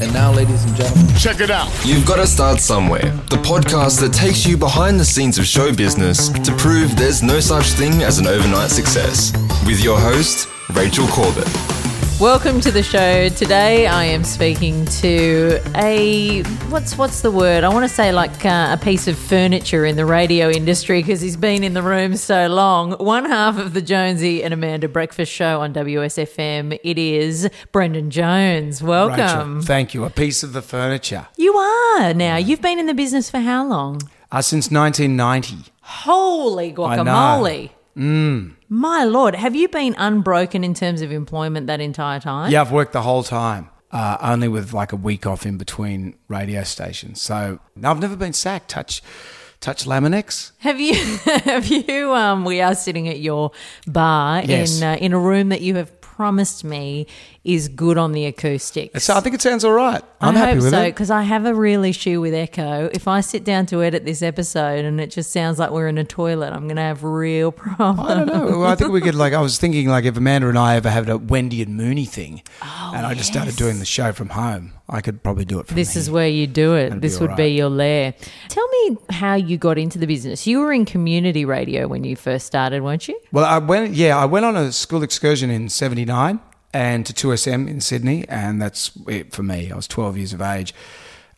And now, ladies and gentlemen, Check it out. You've got to start somewhere. The podcast that takes you behind the scenes of show business to prove there's no such thing as an overnight success. With your host, Rachel Corbett. Welcome to the show. Today I am speaking to a what's what's the word? I want to say like uh, a piece of furniture in the radio industry because he's been in the room so long. One half of the Jonesy and Amanda Breakfast Show on WSFM. It is Brendan Jones. Welcome. Rachel, thank you. A piece of the furniture. You are now. You've been in the business for how long? Uh, since 1990. Holy I guacamole! My lord, have you been unbroken in terms of employment that entire time? Yeah, I've worked the whole time, uh, only with like a week off in between radio stations. So no, I've never been sacked. Touch, touch Laminex. Have you? Have you? Um, we are sitting at your bar Yes. in uh, in a room that you have promised me is good on the acoustics. So I think it sounds all right. I'm I happy hope with so it. because I have a real issue with echo. If I sit down to edit this episode and it just sounds like we're in a toilet, I'm going to have real problems. I don't know. Well, I think we could like. I was thinking like if Amanda and I ever had a Wendy and Mooney thing, oh, and I just started doing the show from home, I could probably do it. From This here. is where you do it. That'd be this would all be your lair. Tell me how you got into the business. You were in community radio when you first started, weren't you? Well, I went. Yeah, I went on a school excursion in '79 and to 2SM in Sydney, and that's it for me. I was 12 years of age,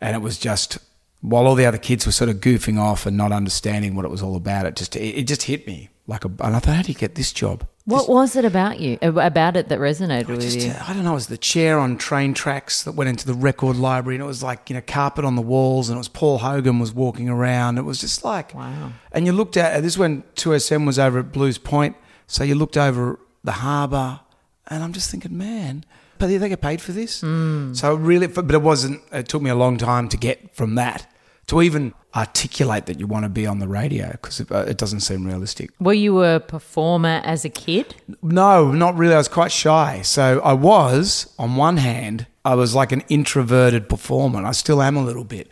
and it was just while all the other kids were sort of goofing off and not understanding what it was all about. It just it, just hit me like a. And I thought, how do you get this job? What was it about you about it that resonated with Just, you? uh, I don't know. It was the chair on train tracks that went into the record library, and it was like you know carpet on the walls, and it was Paul Hogan was walking around. It was just like Wow. And you looked at this is when 2SM was over at Blues Point, so you looked over the harbour, and I'm just thinking, man, but they get paid for this. Mm. So really, but it wasn't. It took me a long time to get from that to even articulate that you want to be on the radio because it, uh, it doesn't seem realistic. Were you a performer as a kid? No, not really. I was quite shy. So I was, on one hand, I was like an introverted performer. and I still am a little bit.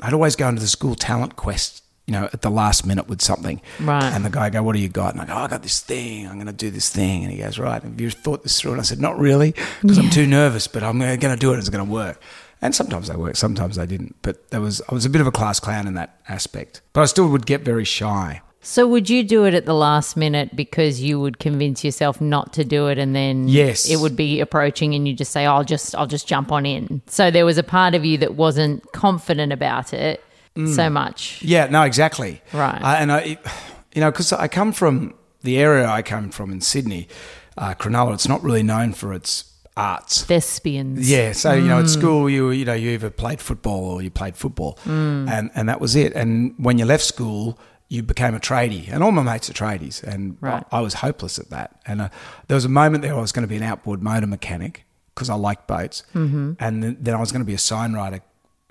I'd always go into the school talent quest, you know, at the last minute with something. Right. And the guy go, What do you got? And I go, oh, I got this thing. I'm going to do this thing. And he goes, Right. Have you thought this through? And I said, Not really, because I'm too nervous, but I'm going to do it. It's going to work. And sometimes they work, sometimes they didn't. But there was, I was a bit of a class clown in that aspect. But I still would get very shy. So would you do it at the last minute because you would convince yourself not to do it and then Yes. it would be approaching and you just say I'll just I'll just jump on in. So there was a part of you that wasn't confident about it so much. Yeah, no, exactly. Right. Uh, and I, it- you know, because I come from the area I come from in Sydney, uh, Cronulla. It's not really known for its arts. Thespians. Yeah, so you know, at school, you you know, you either played football or you played football, and and that was it. And when you left school, you became a tradie, and all my mates are tradies, and Right. I, I was hopeless at that. And uh, there was a moment there I was going to be an outboard motor mechanic because I liked boats, mm-hmm. and then, then I was going to be a sign writer.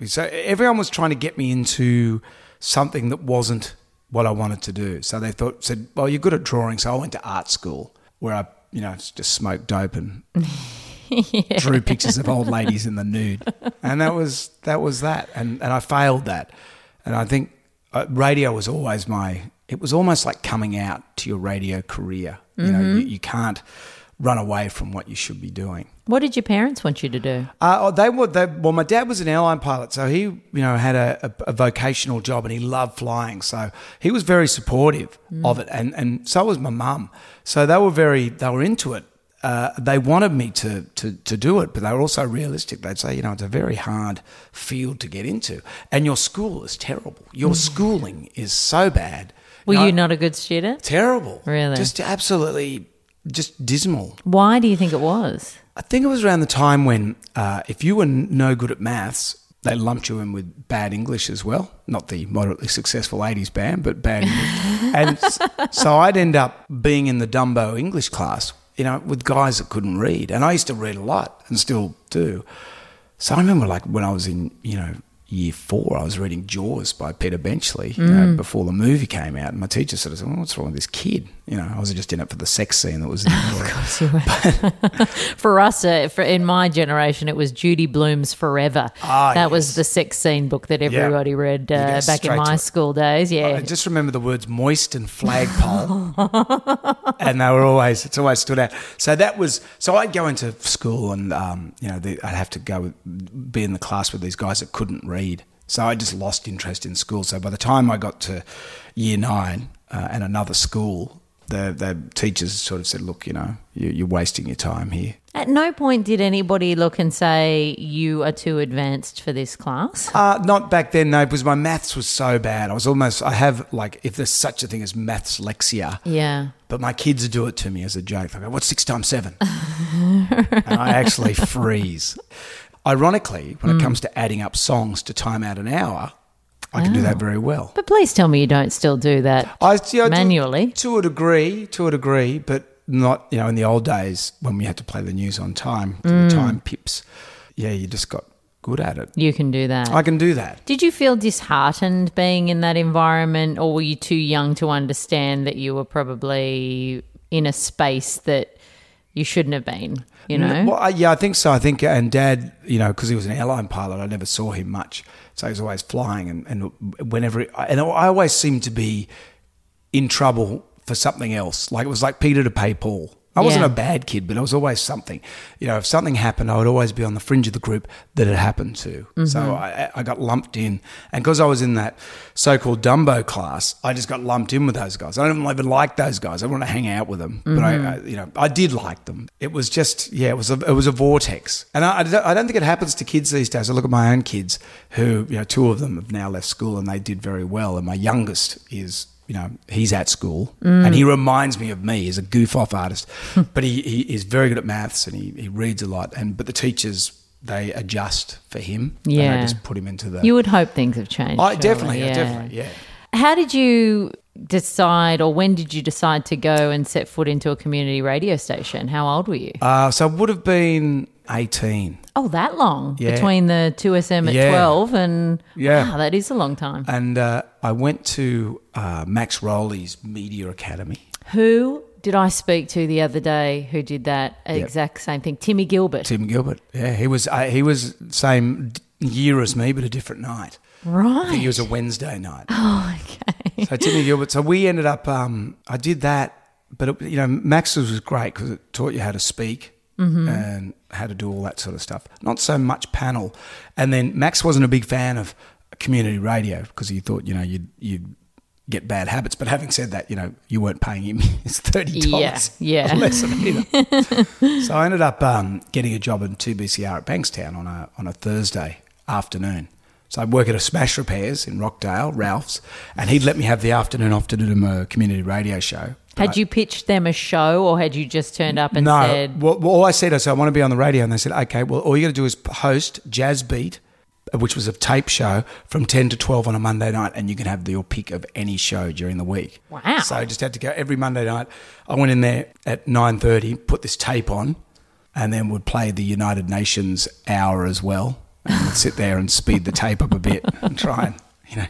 So everyone was trying to get me into something that wasn't what I wanted to do. So they thought said, "Well, you're good at drawing," so I went to art school where I. You know, just smoked dope and drew pictures of old ladies in the nude, and that was that was that, and and I failed that, and I think uh, radio was always my. It was almost like coming out to your radio career. You know, you, you can't run away from what you should be doing. What did your parents want you to do? Uh, oh, they were. They, well, my dad was an airline pilot, so he, you know, had a, a, a vocational job, and he loved flying. So he was very supportive of it, and and so was my mum. So they were very, they were into it. Uh, they wanted me to, to to do it, but they were also realistic. They'd say, you know, it's a very hard field to get into, and your school is terrible. Your schooling is so bad. Were you not a good student? terrible? Really? Just absolutely, just dismal. Why do you think it was? I think it was around the time when, uh, if you were no good at maths, they lumped you in with bad English as well. Not the moderately successful 80s band, but bad English. and so I'd end up being in the Dumbo English class, you know, with guys that couldn't read. And I used to read a lot and still do. So I remember, like, when I was in, you know, year four, I was reading Jaws by Peter Benchley you know, before the movie came out, and my teacher sort of said, well, "What's wrong with this kid?" You know, I was just in it for the sex scene that was in the For us, uh, for, in my generation, it was Judy Blume's Forever. Ah, that was the sex scene book that everybody read uh, back in my school days. Yeah. I just remember the words moist and flagpole. and they were always, it's always stood out. So that was, so I'd go into school and, um, you know, the, I'd have to go with, be in the class with these guys that couldn't read. So I just lost interest in school. So by the time I got to year nine uh, and another school, the, the teachers sort of said, look, you know, you, you're wasting your time here. At no point did anybody look and say, You are too advanced for this class. Uh, not back then, no, because my maths was so bad. I was almost, I have like, if there's such a thing as maths lexia, Yeah. But my kids do it to me as a joke. They go, "What's six times seven? and I actually freeze. Ironically, when Hmm. it comes to adding up songs to time out an hour, I can do Oh. that very well. But please tell me you don't still do that. I, yeah, I do- Manually? to a degree, to a degree, but not you know in the old days when we had to play the news on time, Hmm. the time pips. Yeah, you just got good at it. You can do that. I can do that. Did you feel disheartened being in that environment, or were you too young to understand that you were probably in a space that you shouldn't have been? You know, Well, I, yeah, I think so. I think, and Dad, you know, because he was an airline pilot, I never saw him much, so he was always flying, and, and whenever, and I always seemed to be in trouble for something else. Like it was like Peter to pay Paul. I wasn't a bad kid, but it was always something. You know, if something happened, I would always be on the fringe of the group that it happened to. So mm-hmm. I, I got lumped in, and because I was in that so-called Dumbo class, I just got lumped in with those guys. I don't even like those guys. I want to hang out with them, but I, mm-hmm. I, you know, I did like them. It was just, yeah, it was a, it was a vortex, and I, I don't- I don't think it happens to kids these days. I look at my own kids, who you know, two of them have now left school, and they did very well, and my youngest is you know, he's at school and he reminds me of me. He's a goof off artist, hmm. but he, he is very good at maths and he, he reads a lot. And but the teachers they adjust for him. Yeah, They just put him into the. you would hope things have changed. I surely, definitely, yeah. definitely, yeah. How did you decide, or when did you decide to go and set foot into a community radio station? How old were you? Uh, so I would have been 18. Oh, that long yeah. between the two SM at Yeah. twelve and Yeah. wow, that is a long time. and uh, I went to uh, Max Rowley's Media Academy. Who did I speak to the other day? Who did that exact same thing? Timmy Gilbert. Tim Gilbert. Yeah, he was uh, he was same year as me, but a different night. I right. think it was a Wednesday night. Oh, okay. So Timmy Gilbert. So we ended up. Um, I did that, but it, you know, Max's was great because it taught you how to speak and how to do all that sort of stuff. Not so much panel. And then Max wasn't a big fan of community radio because he thought you know you'd you'd get bad habits. But having said that, you know, you weren't paying him his thirty dollars. Yeah, yeah. a lesson either. so I ended up um, getting a job in two BCR at Bankstown on a on a Thursday afternoon. So I'd work at a Smash Repairs in Rockdale, Ralph's, and he'd let me have the afternoon off to do a community radio show. Had you pitched them a show, or had you just turned up and no, said, well, well, all I said, I said, I want to be on the radio. And they said, okay, well, all you got to do is host Jazz Beat, which was a tape show from 10 to 12 on a Monday night, and you can have your pick of any show during the week. Wow. So I just had to go every Monday night. I went in there at 9.30, put this tape on, and then would play the United Nations hour as well. And sit there and speed the tape up a bit and try and you know,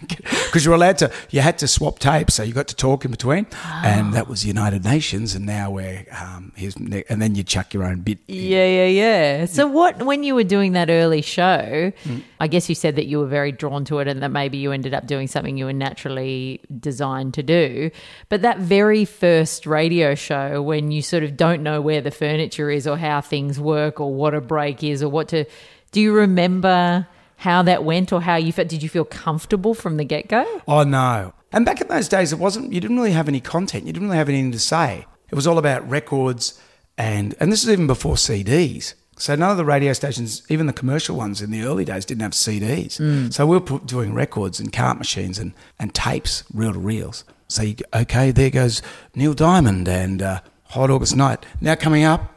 because you're allowed to, you had to swap tapes, so you got to talk in between, and that was United Nations, and now we're um, here's, ne- and then you chuck your own bit. in. Yeah, yeah, yeah. So what when you were doing that early show, Mm. I guess you said that you were very drawn to it and that maybe you ended up doing something you were naturally designed to do. But that very first radio show when you sort of don't know where the furniture is or how things work or what a break is or what to do you remember how that went or how you felt did you feel comfortable from the get-go? Oh no! And back in those days, it wasn't. You didn't really have any content. You didn't really have anything to say. It was all about records, and and this is even before CDs. So none of the radio stations, even the commercial ones in the early days, didn't have CDs. So we were put, doing records and cart machines and, and tapes, reel to reels. So you, okay, there goes Neil Diamond and uh, Hot August Night. Now coming up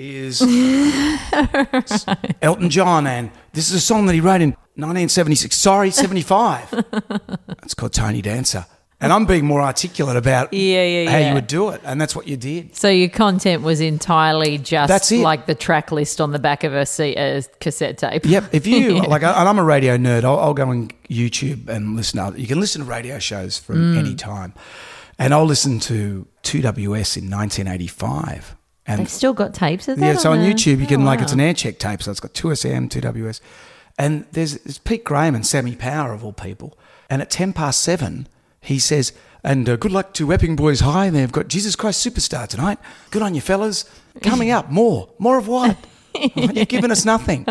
is Elton John, and this is a song that he wrote in 1976. Sorry, 75. it's called Tony Dancer. and I'm being more articulate about Yeah, yeah, how yeah. you would do it, and that's what you did. So your content was entirely just That's it. like the track list on the back of a, C- a cassette tape. Yep. If you like, and I'm a radio nerd. I'll, I'll go on YouTube and listen. You can listen to radio shows from Mm. any time, and I'll listen to 2WS in 1985. And They've still got tapes of that. yeah, so on there? YouTube you can Oh, like it's an air check tape, so it's got 2SM, 2WS, and there's it's Pete Graham and Sammy Power of all people. And at 10 past seven, he says, "And uh, good luck to Epping Boys High. They've got Jesus Christ Superstar tonight. Good on you, fellas. Coming up, more, more of what." You've given us nothing.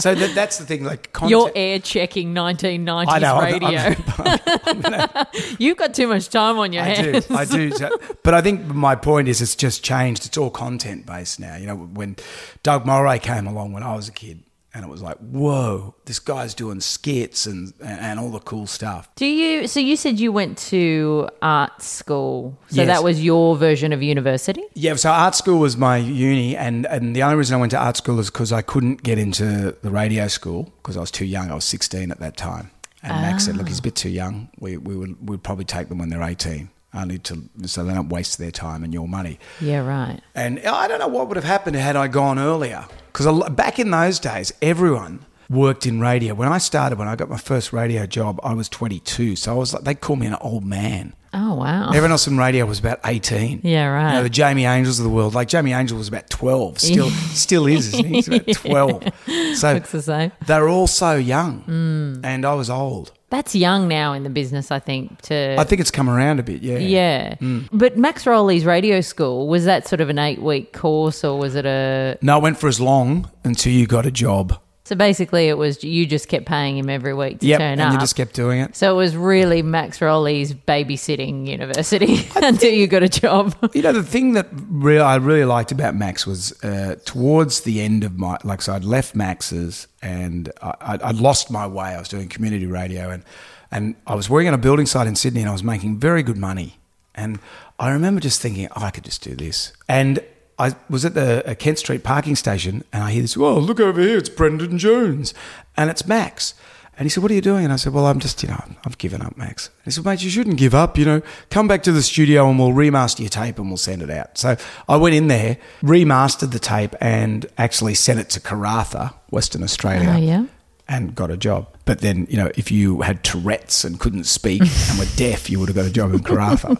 So that, that's the thing. Like content, You're air checking 1990s I know. I'm- radio. I'm- You've got too much time on your I do. hands. I do. So- but I think my point is it's just changed. It's all content based now. You know, when Doug Mulray came along when I was a kid, and it was like, whoa, this guy's doing skits and, and, and all the cool stuff. Do you? So you said you went to art school. So Yes. that was your version of university. Yeah, so art school was my uni, and, and the only reason I went to art school is because I couldn't get into the radio school because I was too young. I was 16 at that time. And Max said, look, he's a bit too young. We, we would we'd probably take them when they're 18, only to, so they don't waste their time and your money. Yeah, right. And I don't know what would have happened had I gone earlier. Because back in those days, everyone worked in radio. When I started, when I got my first radio job, I was 22. So I was like, they called me an old man. Oh wow. Everyone else in radio was about 18. Yeah, right. You know, the Jamie Angels of the world. Like Jamie Angel was about 12. Still, still is, isn't he? He's about 12. So Looks the same. they're all so young. Mm. And I was old. That's young now in the business, I think. To I think it's come around a bit, yeah. yeah, Mm. but Max Rowley's radio school was that sort of an eight-week course, or was it a? No, it went for as long until you got a job. So basically, it was you just kept paying him every week to Yep. turn And up. you just kept doing it. so it was really Max Rowley's babysitting university until you got a job. You know, the thing that re- I really liked about Max was uh, towards the end of my, like, so I'd left Max's and I, I'd, I'd lost my way. I was doing community radio and, and I was working on a building site in Sydney and I was making very good money. And I remember just thinking, oh, I could just do this. And I was at the uh, Kent Street parking station and I hear this, oh, look over here, it's Brendan Jones. And it's Max. And he said, What are you doing? And I said, Well, I'm just, you know, I've given up, Max. And he said, Mate, you shouldn't give up. You know, come back to the studio and we'll remaster your tape and we'll send it out. So I went in there, remastered the tape, and actually sent it to Karratha, Western Australia. Oh, yeah? And got a job. But then, you know, if you had Tourette's and couldn't speak and were deaf, you would have got a job in Karratha.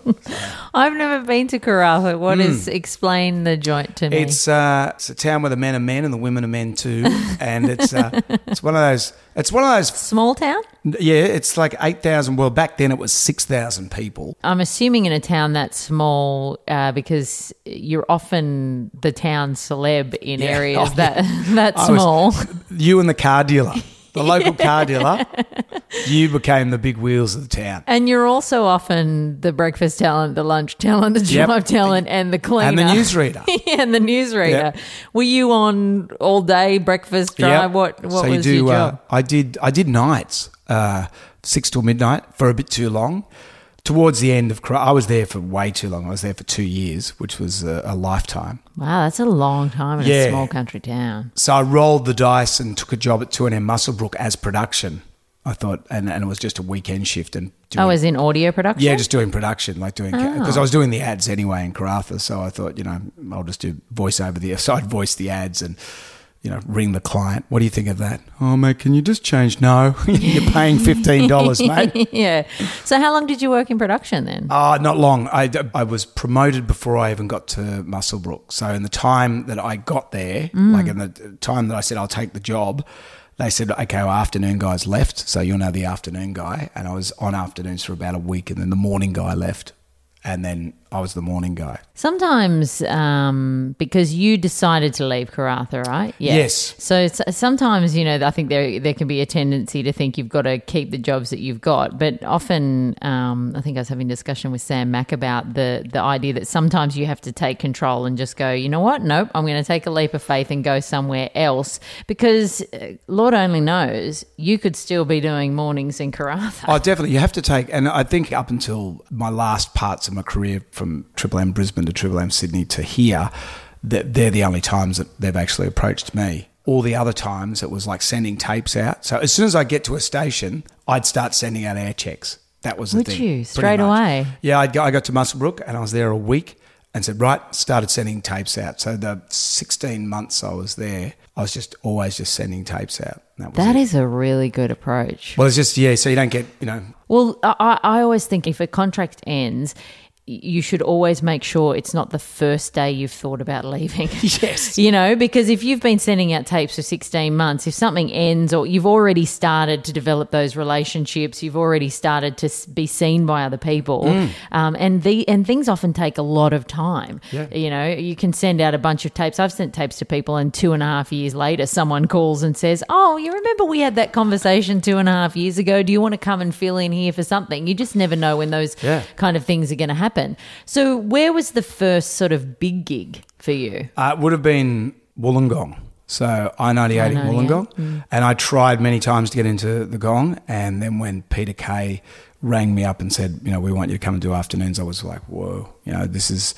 I've never been to Karratha. What is explain the joint to me? Hmm. It's uh, it's a town where the men are men and the women are men too, and it's uh, it's one of those it's one of those small town. yeah it's like eight thousand. Well, back then it was six thousand people. I'm assuming in a town that small uh, because you're often the town celeb in Yeah. areas that that I was- small. You and the car dealer, the local car dealer, you became the big wheels of the town. And you're also often the breakfast talent, the lunch talent, the Yep. drive talent, and the cleaner. And the newsreader. and the newsreader. Yep. Were you on all day breakfast drive? Yep. What what so was you do, your job? Uh, I did. I did nights, uh, six till midnight for a bit too long. Towards the end of, I was there for way too long. I was there for two years, which was a, a lifetime. wow, that's a long time in a small country town. So I rolled the dice and took a job at Two and M Muswellbrook as production. I thought, and, and it was just a weekend shift and oh, doing, Oh, as in audio production? yeah, just doing production, like doing Oh. because I was doing the ads anyway in Karratha. So I thought, you know, I'll just do voice over the. So I'd voice the ads and you know ring the client. What do you think of that? Oh mate, can you just change? No, you're paying fifteen dollars, mate. yeah. So how long did you work in production then? Uh, not long. I, I was promoted before I even got to Muswellbrook. So in the time that I got there, like in the time that I said I'll take the job, they said, okay, our afternoon guy's left. So you're now the afternoon guy. And I was on afternoons for about a week. And then the morning guy left. And then I was the morning guy. Sometimes, um, because you decided to leave Karratha, right? Yeah. Yes. So sometimes, you know, I think there there can be a tendency to think you've got to keep the jobs that you've got, but often, um, I think I was having a discussion with Sam Mack about the the idea that sometimes you have to take control and just go, you know what? Nope, I'm going to take a leap of faith and go somewhere else because uh, Lord only knows you could still be doing mornings in Karratha. Oh, definitely. You have to take, and I think up until my last parts of my career from Triple M Brisbane to Triple M Sydney to here, that they're the only times that they've actually approached me. All the other times it was like sending tapes out. So as soon as I get to a station, I'd start sending out air checks. That was the Would thing. you? Straight away? Yeah, I got, I got to Muswellbrook and I was there a week and said, right, started sending tapes out. So the 16 months I was there, I was just always just sending tapes out. That was That a really good approach. Well, it's just, yeah, so you don't get, you know, Well, I, I always think if a contract ends, you should always make sure it's not the first day you've thought about leaving. Yes. You know, because if you've been sending out tapes for 16 months, if something ends or you've already started to develop those relationships, you've already started to be seen by other people, um, and the and things often take a lot of time. Yeah. You know, you can send out a bunch of tapes. I've sent tapes to people, and two and a half years later, someone calls and says, "Oh, you remember we had that conversation two and a half years ago? Do you want to come and fill in here for something?" You just never know when those Yeah. kind of things are going to happen. So, where was the first sort of big gig for you? Uh, it would have been Wollongong. So I ninety eight in I-98, Wollongong, and I tried many times to get into the Gong. And then when Peter Kay rang me up and said, you know, we want you to come and do afternoons, I was like, whoa, you know, this is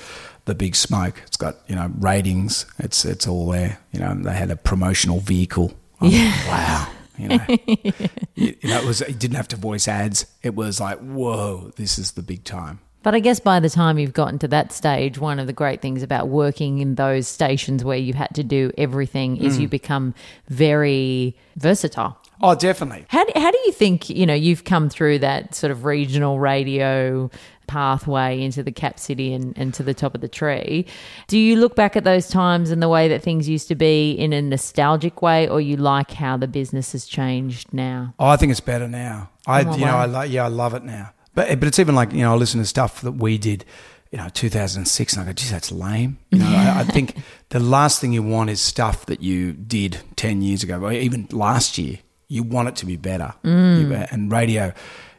the big smoke. It's got you know ratings. It's it's all there. You know, they had a promotional vehicle. I'm like, wow. You know, you, you know, it was. It didn't have to voice ads. It was like, whoa, this is the big time. But I guess by the time you've gotten to that stage, one of the great things about working in those stations where you had to do everything is mm. you become very versatile. Oh, definitely. How do, how do you think, you know, you've come through that sort of regional radio pathway into the cap city and, and to the top of the tree? Do you look back at those times and the way that things used to be in a nostalgic way, or you like how the business has changed now? Oh, I think it's better now. I, Oh, you know. I like, yeah, I love it now. But but it's even like you know, I listen to stuff that we did, you know, 2006, and I go, geez, that's lame. You know, I, I think the last thing you want is stuff that you did 10 years ago, or even last year. You want it to be better, Mm. And radio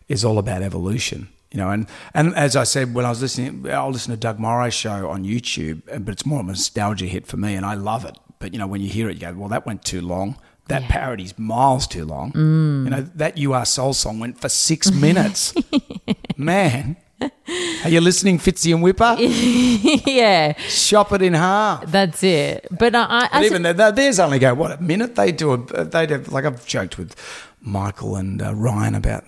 is all about evolution. You know, and, and as I said when I was listening, I'll listen to Doug Mulray's show on YouTube, but it's more of a nostalgia hit for me, and I love it. But you know, when you hear it, you go, "Well, that went too long. That Yeah. parody's miles too long." Mm. You know, that "You Are Soul" song went for six minutes. Man, are you listening, Fitzy and Whipper? yeah, Shop it in half. that's it. But I, I, I But even th- th- theirs only go what a minute. They do a they do like I've joked with Michael and uh, Ryan about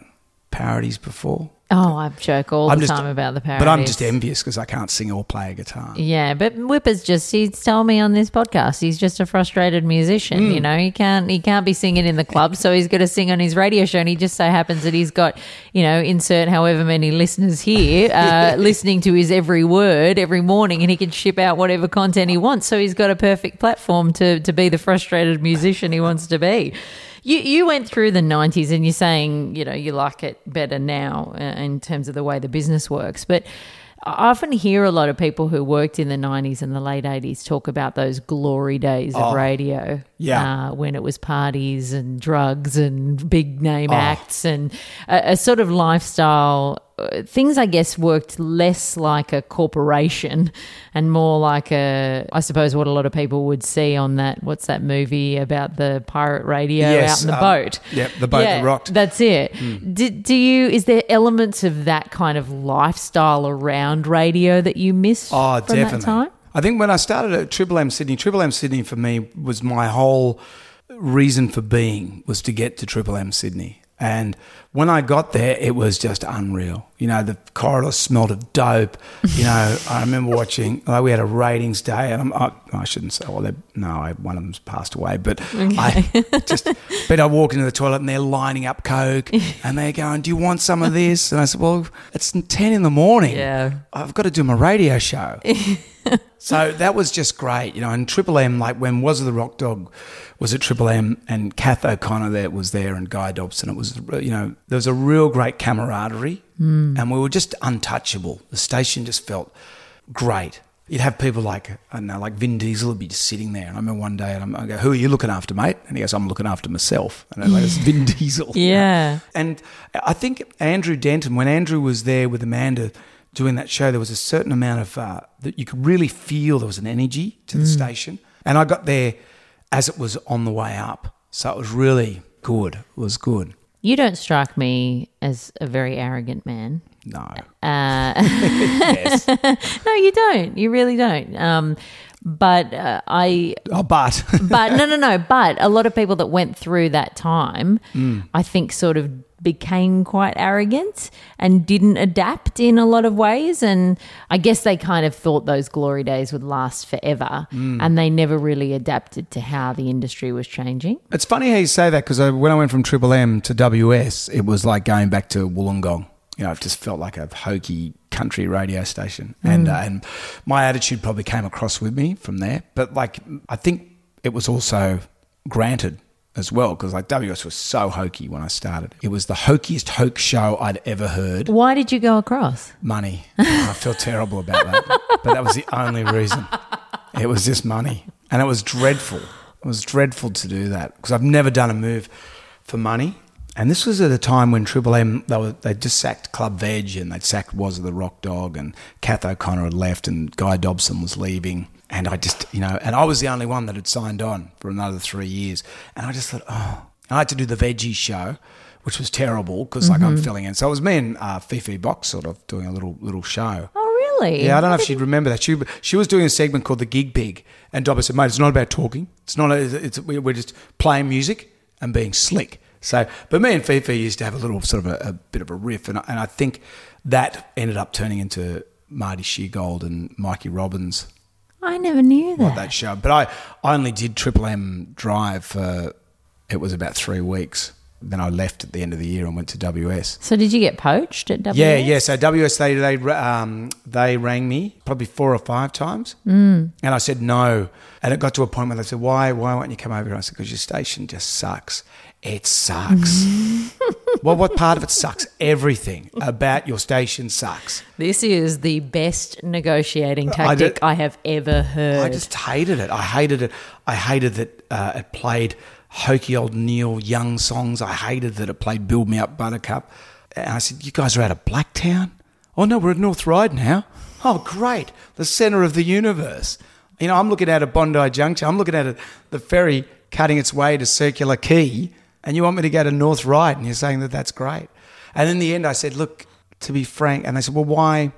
parodies before. Oh, I joke all I'm the just- time about the parodies. But I'm just envious because I can't sing or play a guitar. Yeah, but Whipper's just he's told me on this podcast he's just a frustrated musician, Hmm. you know. He can't he can't be singing in the club, so he's got to sing on his radio show and he just so happens that he's got, you know, insert however many listeners here uh, listening to his every word every morning and he can ship out whatever content he wants. So he's got a perfect platform to to be the frustrated musician he wants to be. You you went through the 90s and you're saying, you know, you like it better now uh, in terms of the way the business works, but I often hear a lot of people who worked in the 90s and the late 80s talk about those glory days of radio. yeah. Uh, when it was parties and drugs and big name acts and a, a sort of lifestyle. Things, I guess, worked less like a corporation and more like a, I suppose, what a lot of people would see on that. What's that movie about the pirate radio Yes, out in the um, boat? yep, the boat that rocked. That's it. Hmm. Do, do you? Is there elements of that kind of lifestyle around radio that you miss Oh, from definitely. that time? I think when I started at Triple M Sydney, Triple M Sydney for me was my whole reason for being was to get to Triple M Sydney. And when I got there, it was just unreal. You know, the corridor smelled of dope. You know, I remember watching. Like we had a ratings day, and I'm, I, I shouldn't say. Well, no, I, one of them's passed away, but I just. But I walk into the toilet and they're lining up coke, and they're going, "Do you want some of this?" And I said, "Well, it's ten in the morning. Yeah. I've got to do my radio show." So that was just great, you know. And Triple M, like when Was the Rock Dog was at Triple M, and Kath O'Connor there was there, and Guy Dobson. It was, you know, there was a real great camaraderie, hmm. and we were just untouchable. The station just felt great. You'd have people like I don't know, like Vin Diesel would be just sitting there, and I remember one day, and I'm, I go, "Who are you looking after, mate?" And he goes, "I'm looking after myself." And I'm like, "It's Vin Diesel." you know? Yeah. And I think Andrew Denton, when Andrew was there with Amanda doing that show, there was a certain amount of uh, that you could really feel there was an energy to the station. And I got there as it was on the way up, so it was really good. It was good. You don't strike me as a very arrogant man. No, Uh, yes, no, you don't. You really don't. Um, but uh, I oh, but but no, no, no. But a lot of people that went through that time, Mm. I think, sort of became quite arrogant and didn't adapt in a lot of ways. And I guess they kind of thought those glory days would last forever. And they never really adapted to how the industry was changing. It's funny how you say that because when I went from Triple M to WS, it was like going back to Wollongong. You know, it just felt like a hokey country radio station, and uh, and my attitude probably came across with me from there. But like, I think it was also granted as well because like WS was so hokey when I started. It was the hokiest hoke show I'd ever heard. Why did you go across? Money. I feel terrible about that, but that was the only reason. It was just money, and it was dreadful. It was dreadful to do that because I've never done a move for money. And this was at a time when Triple M they were they just sacked Club Veg and they'd sacked Was of the Rock Dog and Kath O'Connor had left and Guy Dobson was leaving. And I just you know, and I was the only one that had signed on for another three years. And I just thought, oh, I had to do the veggie show, which was terrible because like I'm filling in. So it was me and uh, Fifi Box sort of doing a little little show. Oh, really? Yeah, I don't know if she'd remember that. She she was doing a segment called the Gig Pig, and Dobby said, "Mate, it's not about talking. It's not. A, it's we- we're just playing music and being slick." So, but me and Fifi used to have a little sort of a, a bit of a riff, and I, and I think that ended up turning into Marty Sheargold and Mikey Robins I never knew that. that show. But I, I only did Triple M Drive for it was about three weeks. Then I left at the end of the year and went to WS. So did you get poached at WS? Yeah, yeah. So WS they they um, they rang me probably four or five times, mm. and I said no. And it got to a point where they said, "Why? Why won't you come over?" here? I said, "Because your station just sucks. It sucks." well, what part of it sucks? Everything about your station sucks. This is the best negotiating I tactic I, have ever heard. I just hated it. I hated it. I hated that uh, it played hokey old Neil Young songs. I hated that it played "Build Me Up, Buttercup." And I said, "You guys are out of Blacktown? Oh no, we're at North Ryde now. Oh great, the centre of the universe. You know, I'm looking at a Bondi Junction. I'm looking at a, the ferry cutting its way to Circular Quay, and you want me to go to North Ryde, and you're saying that that's great. And in the end, I said, look, to be frank, and they said, well, why?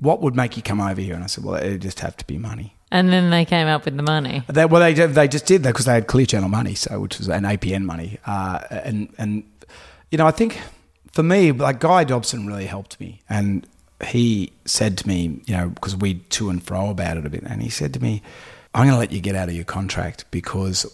What would make you come over here? And I said, well, it'd just have to be money. and then they came up with the money. They, well, they they just did that because they had Clear Channel money, so which was an APN money, uh, and and you know I think for me, like Guy Dobson really helped me, and he said to me, you know, because we to and fro about it a bit, and he said to me, "I'm going to let you get out of your contract because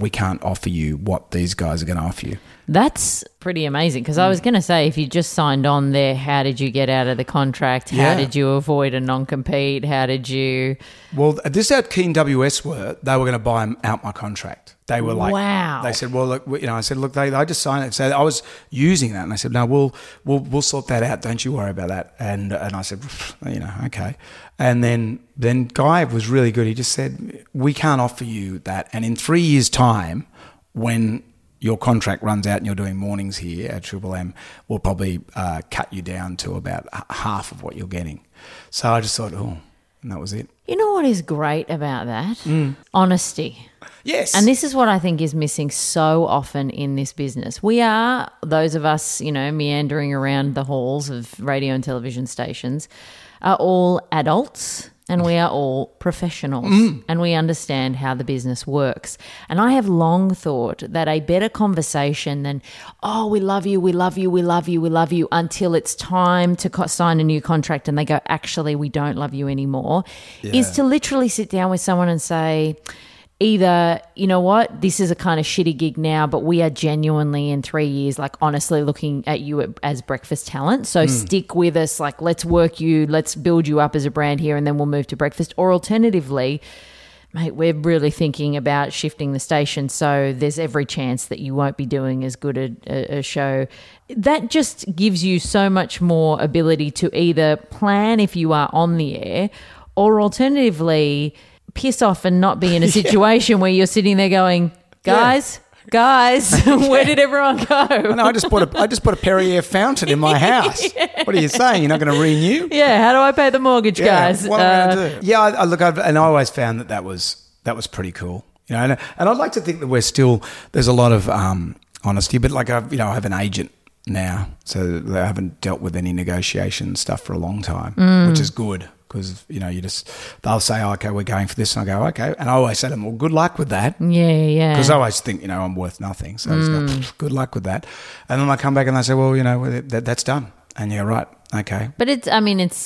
we can't offer you what these guys are going to offer you." That's pretty amazing because Mm. I was going to say, if you just signed on there, how did you get out of the contract? How Yeah. did you avoid a non compete? How did you. Well, this is how keen WS were. They were going to buy out my contract. They were like, Wow. They said, well, look, you know, I said, look, they, they just signed it. So I was using that, and I said, no, we'll we'll we'll sort that out. Don't you worry about that. And and I said, you know, okay. And then then Guy was really good. He just said, we can't offer you that. And in three years' time, when your contract runs out and you're doing mornings here at Triple M, we'll probably uh, cut you down to about half of what you're getting. So I just thought, oh, and that was it. You know what is great about that? Mm. Honesty. Yes. And this is what I think is missing so often in this business. We are, those of us, you know, meandering around the halls of radio and television stations, are all adults and we are all professionals mm. and we understand how the business works. And I have long thought that a better conversation than, oh, we love you, we love you, we love you, we love you, until it's time to co- sign a new contract and they go, actually, we don't love you anymore, is to literally sit down with someone and say, either you know what this is a kind of shitty gig now but we are genuinely in three years like honestly looking at you as breakfast talent. So hmm. stick with us like let's work you let's build you up as a brand here and then we'll move to breakfast. Or alternatively mate we're really thinking about shifting the station so there's every chance that you won't be doing as good a, a, a show. That just gives you so much more ability to either plan if you are on the air or alternatively piss off and not be in a situation where you're sitting there going, guys, guys, where did everyone go? no, I just put a I just put a Perrier fountain in my house. What are you saying? You're not going to renew? Yeah, how do I pay the mortgage, guys? What am I Uh, going to do? Yeah, I, I look, I've, and I always found that that was that was pretty cool. You know, and, and I'd like to think that we're still there's a lot of um, honesty, but like I've you know I have an agent now, so I haven't dealt with any negotiation stuff for a long time, Mm. which is good because you know you just they'll say, oh, "Okay, we're going for this," and I go, "Okay," and I always say to them, "Well, good luck with that." Yeah, yeah. Because I always think, you know, I'm worth nothing. So I just Mm. go, good luck with that. And then I come back and they say, well, you know, that, that's done. And you're right. Okay. But it's, I mean, it's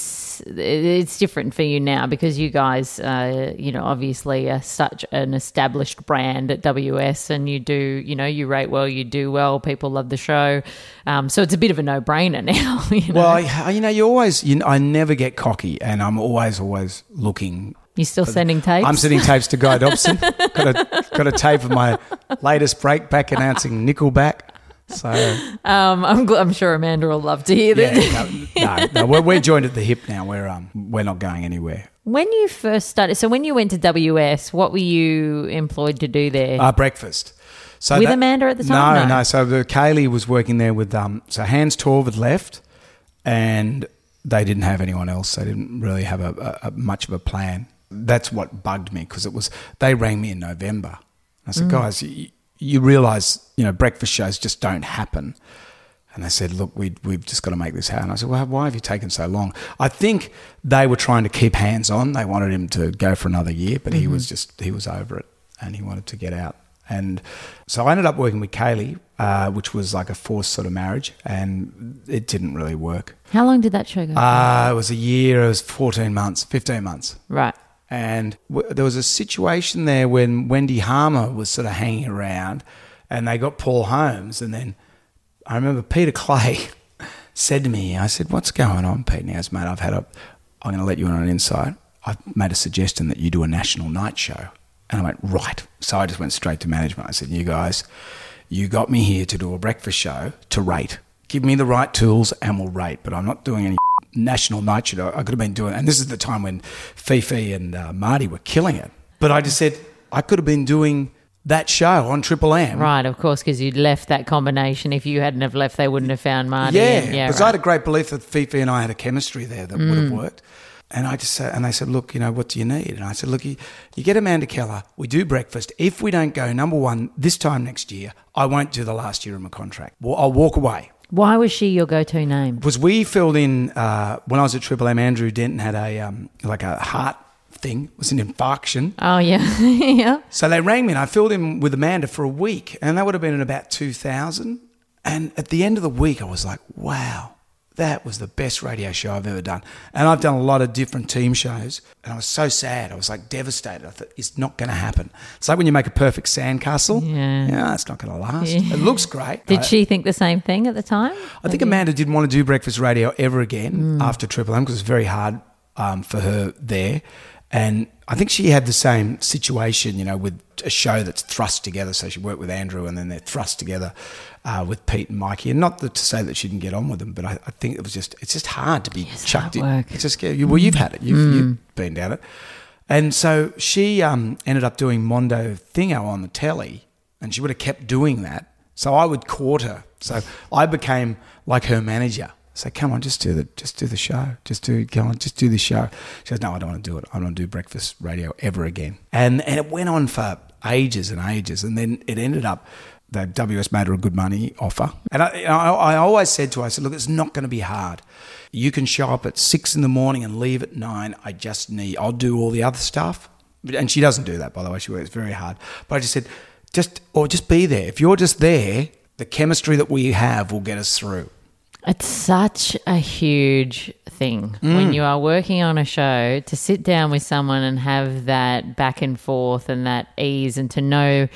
it's different for you now because you guys, uh, you know, obviously are such an established brand at WS, and you do, you know, you rate well, you do well, people love the show, um, so it's a bit of a no brainer now. You know? Well, I, you know, you always, you know, I never get cocky and I'm always, always looking. you're still sending tapes. I'm sending tapes to Guy Dobson. got, a, got a tape of my latest breakback announcing Nickelback. So, Um, I'm, gl- I'm sure Amanda will love to hear yeah, that. no, no, no we're, we're joined at the hip now. We're, um, we're not going anywhere. When you first started, so when you went to WS, what were you employed to do there? Uh, breakfast. So With Amanda at the time? No, No. no. So the Kaylee was working there with um. So Hans Torv had left, and they didn't have anyone else. They didn't really have a, a, a much of a plan. That's what bugged me because it was they rang me in November. I Mm. said, guys, you, you realise you know breakfast shows just don't happen. And they said, look, we, we've just got to make this happen. I said, well, why have you taken so long? I think they were trying to keep Hans on. They wanted him to go for another year, but he was just, he was over it and he wanted to get out. And so I ended up working with Kaylee, uh, which was like a forced sort of marriage, and it didn't really work. How long did that show go? Uh, it was a year, it was 14 months, 15 months. right. And w- there was a situation there when Wendy Harmer was sort of hanging around and they got Paul Holmes. And then I remember Peter Clay said to me, I said, What's going on, Pete? And he goes, Mate, I've had a, I'm going to let you in on an insight. I've made a suggestion that you do a national night show. And I went, Right. So I just went straight to management. I said, You guys, you got me here to do a breakfast show to rate. Give me the right tools and we'll rate. But I'm not doing any national night show. I could have been doing, and this is the time when Fifi and uh, Marty were killing it. But I just said I could have been doing that show on Triple M. Right, of course, because you'd left that combination. If you hadn't have left, they wouldn't have found Marty. Yeah, and- yeah, because I had a great belief that Fifi and I had a chemistry there that would Mm. have worked. And I just said, and they said, look, you know, what do you need? And I said, look, you, you get Amanda Keller, we do breakfast. If we don't go number one this time next year, I won't do the last year of my contract. Well, I'll walk away. Why was she your go-to name? was we filled in uh, when I was at Triple M. Andrew Denton had a um, like a heart thing, it was an infarction. Oh yeah, yeah. So they rang me and I filled in with Amanda for a week, and that would have been in about two thousand. And at the end of the week, I was like, wow. That was the best radio show I've ever done. And I've done a lot of different team shows. And I was so sad. I was like devastated. I thought, it's not going to happen. It's like when you make a perfect sandcastle. Yeah. Yeah, it's not going to last. It looks great. Did she think the same thing at the time? I think Amanda didn't want to do breakfast radio ever again after Triple M because it was very hard um, for her there. And I think she had the same situation, you know, with a show that's thrust together. So she worked with Andrew and then they're thrust together uh, with Pete and Mikey. And not that, to say that she didn't get on with them, but I, I think it was just, it's just hard to be chucked in. hard work. It's just, you, well, you've had it. You've, you've been down it. And so she um, ended up doing Mondo Thingo on the telly, and she would have kept doing that. So I would court her. So I became like her manager. So come on, just do the just do the show. Just do go on, just do the show. She goes, No, I don't want to do it. I don't want to do breakfast radio ever again. And and it went on for ages and ages. And then it ended up that WS made her a good money offer. And I, I, I always said to her, I said, look, it's not going to be hard. You can show up at six in the morning and leave at nine. I just need, I'll do all the other stuff. And she doesn't do that, by the way. She works very hard. But I just said, just, or just be there. If you're just there, the chemistry that we have will get us through. It's such a huge thing Mm. when you are working on a show to sit down with someone and have that back and forth and that ease and to know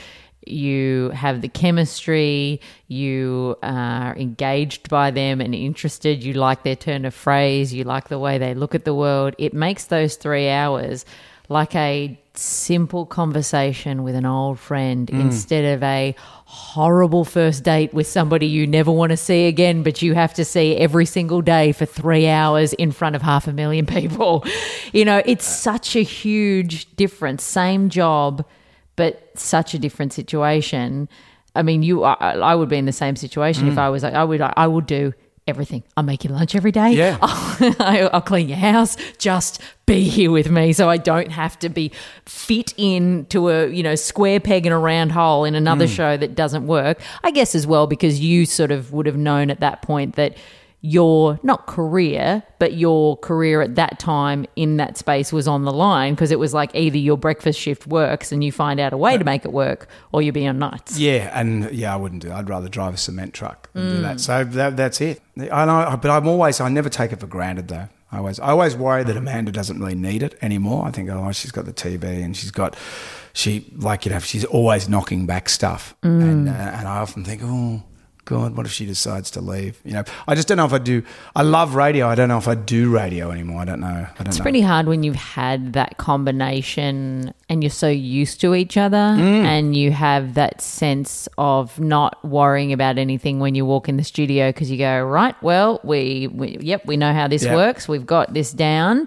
you have the chemistry, you are engaged by them and interested, you like their turn of phrase, you like the way they look at the world. It makes those three hours like a simple conversation with an old friend mm. instead of a horrible first date with somebody you never want to see again, but you have to see every single day for three hours in front of half a million people. You know, it's such a huge difference. Same job, but such a different situation. I mean, you, I, I would be in the same situation if mm. I was like, I would, I would do everything. I'll make you lunch every day. Yeah. I'll, I'll clean your house. Just be here with me, so I don't have to be fit into a you know square peg in a round hole in another mm. show that doesn't work. I guess as well because you sort of would have known at that point that your not career, but your career at that time in that space was on the line because it was like either your breakfast shift works and you find out a way to make it work, or you'll be on nights. Yeah, and yeah, I wouldn't do. I'd rather drive a cement truck than do Mm. that. So that, that's it. I know, but I'm always. I never take it for granted though. I always, I always worry that Amanda doesn't really need it anymore. I think, oh, she's got the TV and she's got, she like you know, she's always knocking back stuff, Mm. and uh, and I often think, oh. God, what if she decides to leave? You know, I just don't know if I do. I love radio. I don't know if I do radio anymore. I don't know. I don't It's know. pretty hard when you've had that combination and you're so used to each other Mm. and you have that sense of not worrying about anything when you walk in the studio because you go, right, well, we, we yep, we know how this Yeah. works. We've got this down.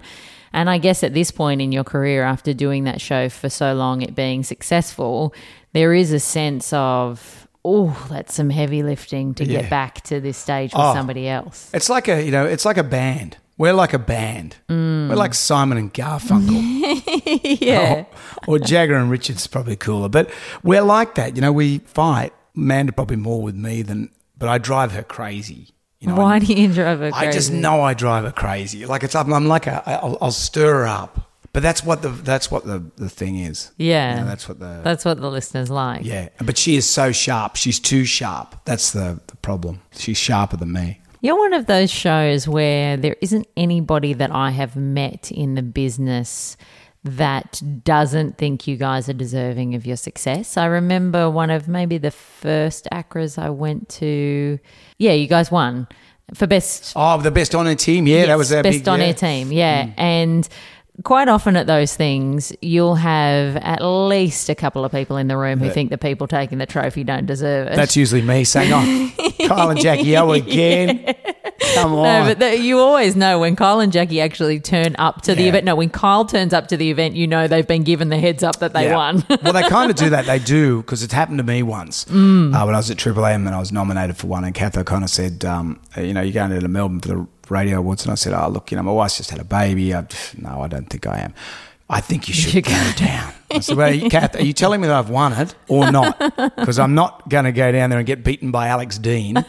And I guess at this point in your career, after doing that show for so long, it being successful, there is a sense of, oh, that's some heavy lifting to Yeah. get back to this stage with Oh. somebody else. It's like a you know, it's like a band. We're like a band. Mm. We're like Simon and Garfunkel. Yeah. or, or Jagger and Richards probably cooler. But we're like that. You know, we fight. Amanda probably more with me than but I drive her crazy. You know, Why I, do you drive her crazy? I just know I drive her crazy. Like it's I'm, I'm like a I'll, I'll stir her up. But that's what the that's what the, the thing is. Yeah. You know, that's what the That's what the listeners like. yeah. But she is so sharp. She's too sharp. That's the, the problem. She's sharper than me. You're one of those shows where there isn't anybody that I have met in the business that doesn't think you guys are deserving of your success. I remember one of maybe the first ACRAs I went to. Yeah, you guys won for best Oh, the best on her team. Yeah, that was our best big on yeah. Mm. air team. Yeah, and quite often at those things, you'll have at least a couple of people in the room who think the people taking the trophy don't deserve it. That's usually me saying, "Oh, Kyle and Jackie O again." Come on. no, but the, you always know when Kyle and Jackie actually turn up to the event. No, when Kyle turns up to the event, you know they've been given the heads up that they Yeah. won. well, they kind of do that. They do because it's happened to me once Mm. uh, when I was at Triple M and I was nominated for one. And Kath O'Connor said, um, "You know, you're going to Melbourne for the radio awards." And I said, "Oh, look, you know, my wife's just had a baby. I, no, I don't think I am." I think you should should go down. I said, well, Kath, are you telling me that I've won it or not? Because I'm not going to go down there and get beaten by Alex Dean.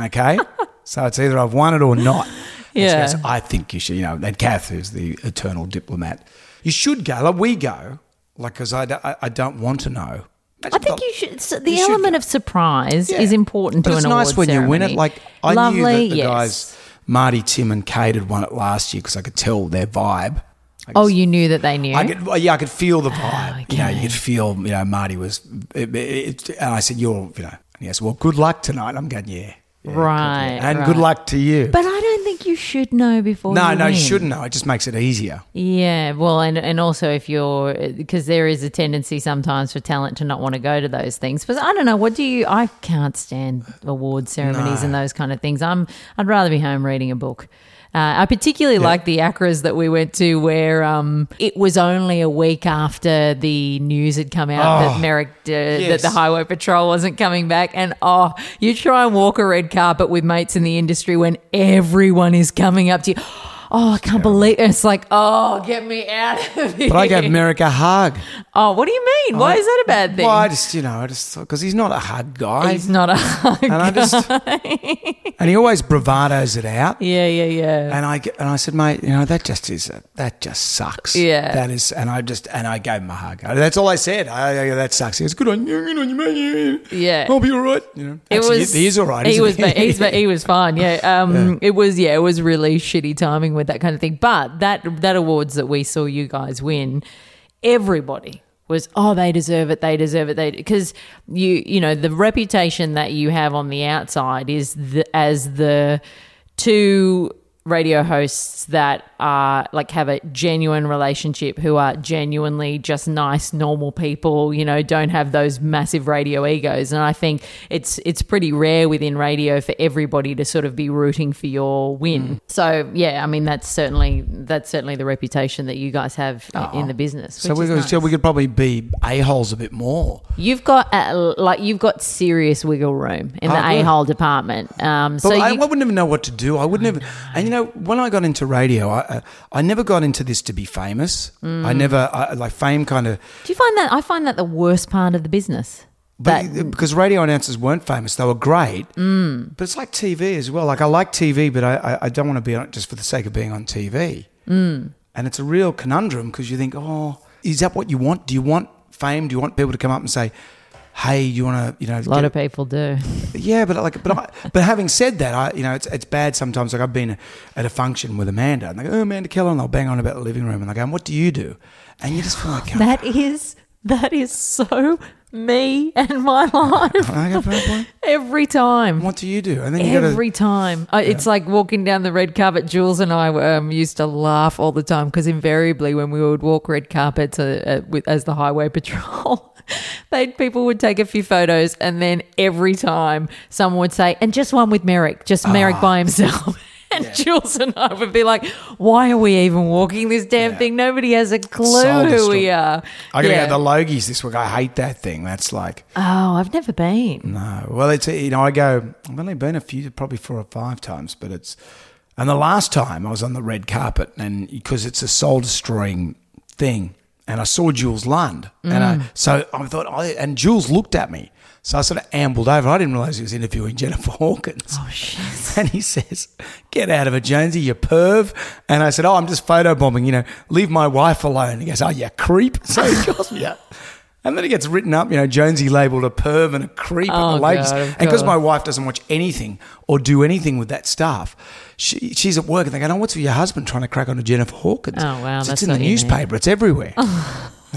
Okay? So it's either I've won it or not. Yeah. I think you should, you know, and Kath, who's the eternal diplomat, you should go. Like we go, like, because I, don't- I, I don't want to know. I think you should. so The You should element go. of surprise Yeah. is important But to it's an nice award when you win it. Like I Lovely, knew that the yes. guys, Marty, Tim, and Kate had won it last year because I could tell their vibe. Oh, you knew that they knew. I could, yeah, I could feel the vibe. Oh, you know, you could feel, you know, Marty was, it, it, and I said, "You're, you know," and he goes, "Well, good luck tonight." I'm going, "Yeah, yeah, Right, luck." and right. good luck to you." but I don't think you should know before. no, you no, you shouldn't know. It just makes it easier. Yeah, well, and and also if you're because there is a tendency sometimes for talent to not want to go to those things. But I don't know. What do you? I can't stand award ceremonies and those kind of things. I'm. I'd rather be home reading a book. Uh, I particularly like the ACRAs that we went to where um, it was only a week after the news had come out that Merrick, uh, that the Highway Patrol wasn't coming back. And oh, you try and walk a red carpet with mates in the industry when everyone is coming up to you. Oh, I can't believe it. it's like, oh, get me out of here. But I gave Merrick a hug. Oh, what do you mean? Why is that a bad thing? Well, I just, you know, I just because he's not a hug guy, He's not a hug. and I just, and he always bravados it out. Yeah, yeah, yeah. And I and I said, mate, you know that just is a, that just sucks. Yeah. that is. And I just and I gave him a hug. That's all I said. I, I, that sucks. He goes, good on you, good on you, mate. Yeah. I'll be all right. You know, It was. he is all right. He was. He's, he was fine. Yeah. Um. It was. Yeah. It was really shitty timing with that kind of thing. But that that awards that we saw you guys win, everybody was oh they deserve it they deserve it they because you you know the reputation that you have on the outside is the, as the two radio hosts that are like have a genuine relationship who are genuinely just nice normal people you know don't have those massive radio egos and i think it's it's pretty rare within radio for everybody to sort of be rooting for your win so yeah i mean that's certainly that's certainly the reputation that you guys have i- in the business So we, nice. so we could probably be a holes a bit more. You've got uh, like you've got serious wiggle room in the Oh, good. a hole department. Um, But so I, you, I wouldn't even know what to do. I wouldn't even. You know, when I got into radio, I uh, I never got into this to be famous. Mm. I never I, like fame. Kind of do you find that I find that the worst part of the business? But That- because radio announcers weren't famous, they were great. Mm. But it's like TV as well. Like I like TV, but I, I, I don't want to be on it just for the sake of being on TV. Mm. And it's a real conundrum because you think, oh, is that what you want? Do you want fame? Do you want people to come up and say, hey, you want to, you know, A lot of people do. yeah, but like, but I, but having said that, I, you know, it's it's bad sometimes. Like I've been at a function with Amanda, and they go, "Oh, Amanda Keller," and they'll bang on about the living room, and they go, "What do you do?" And you just feel like, That is that is so me and my life. I go, "Fair point. Every time. "What do you do?" And then Every to, time. I It's like walking down the red carpet. Jules and I um, used to laugh all the time because invariably when we would walk red carpets uh, uh, with, as the highway patrol, they people would take a few photos and then every time someone would say, and just one with Merrick, just Merrick Ah. by himself. And Jules and I would be like, why are we even walking this damn Yeah. thing? Nobody has a clue Soul who we are. I got to Yeah. go to the Logies this week. I hate that thing. That's like, Oh, I've never been. no. Well, it's you know, I go. I've only been a few, probably four or five times, but it's. And the last time I was on the red carpet, and because it's a soul destroying thing, and I saw Jules Lund, and I, mm. so I thought, oh, I, and Jules looked at me, so I sort of ambled over. I didn't realize he was interviewing Jennifer Hawkins. Oh, shit. And he says, Get out of it, Jonesy, you perv. And I said, Oh, I'm just photobombing, you know, leave my wife alone. He goes, Oh, you creep. So he calls me out. And then it gets written up, you know, Jonesy labelled a perv and a creep Oh, at the ladies. God, and because my wife doesn't watch anything or do anything with that stuff, she, she's at work and they go, Oh, what's with your husband trying to crack on to Jennifer Hawkins? Oh, wow, So it's in the newspaper, it's everywhere. and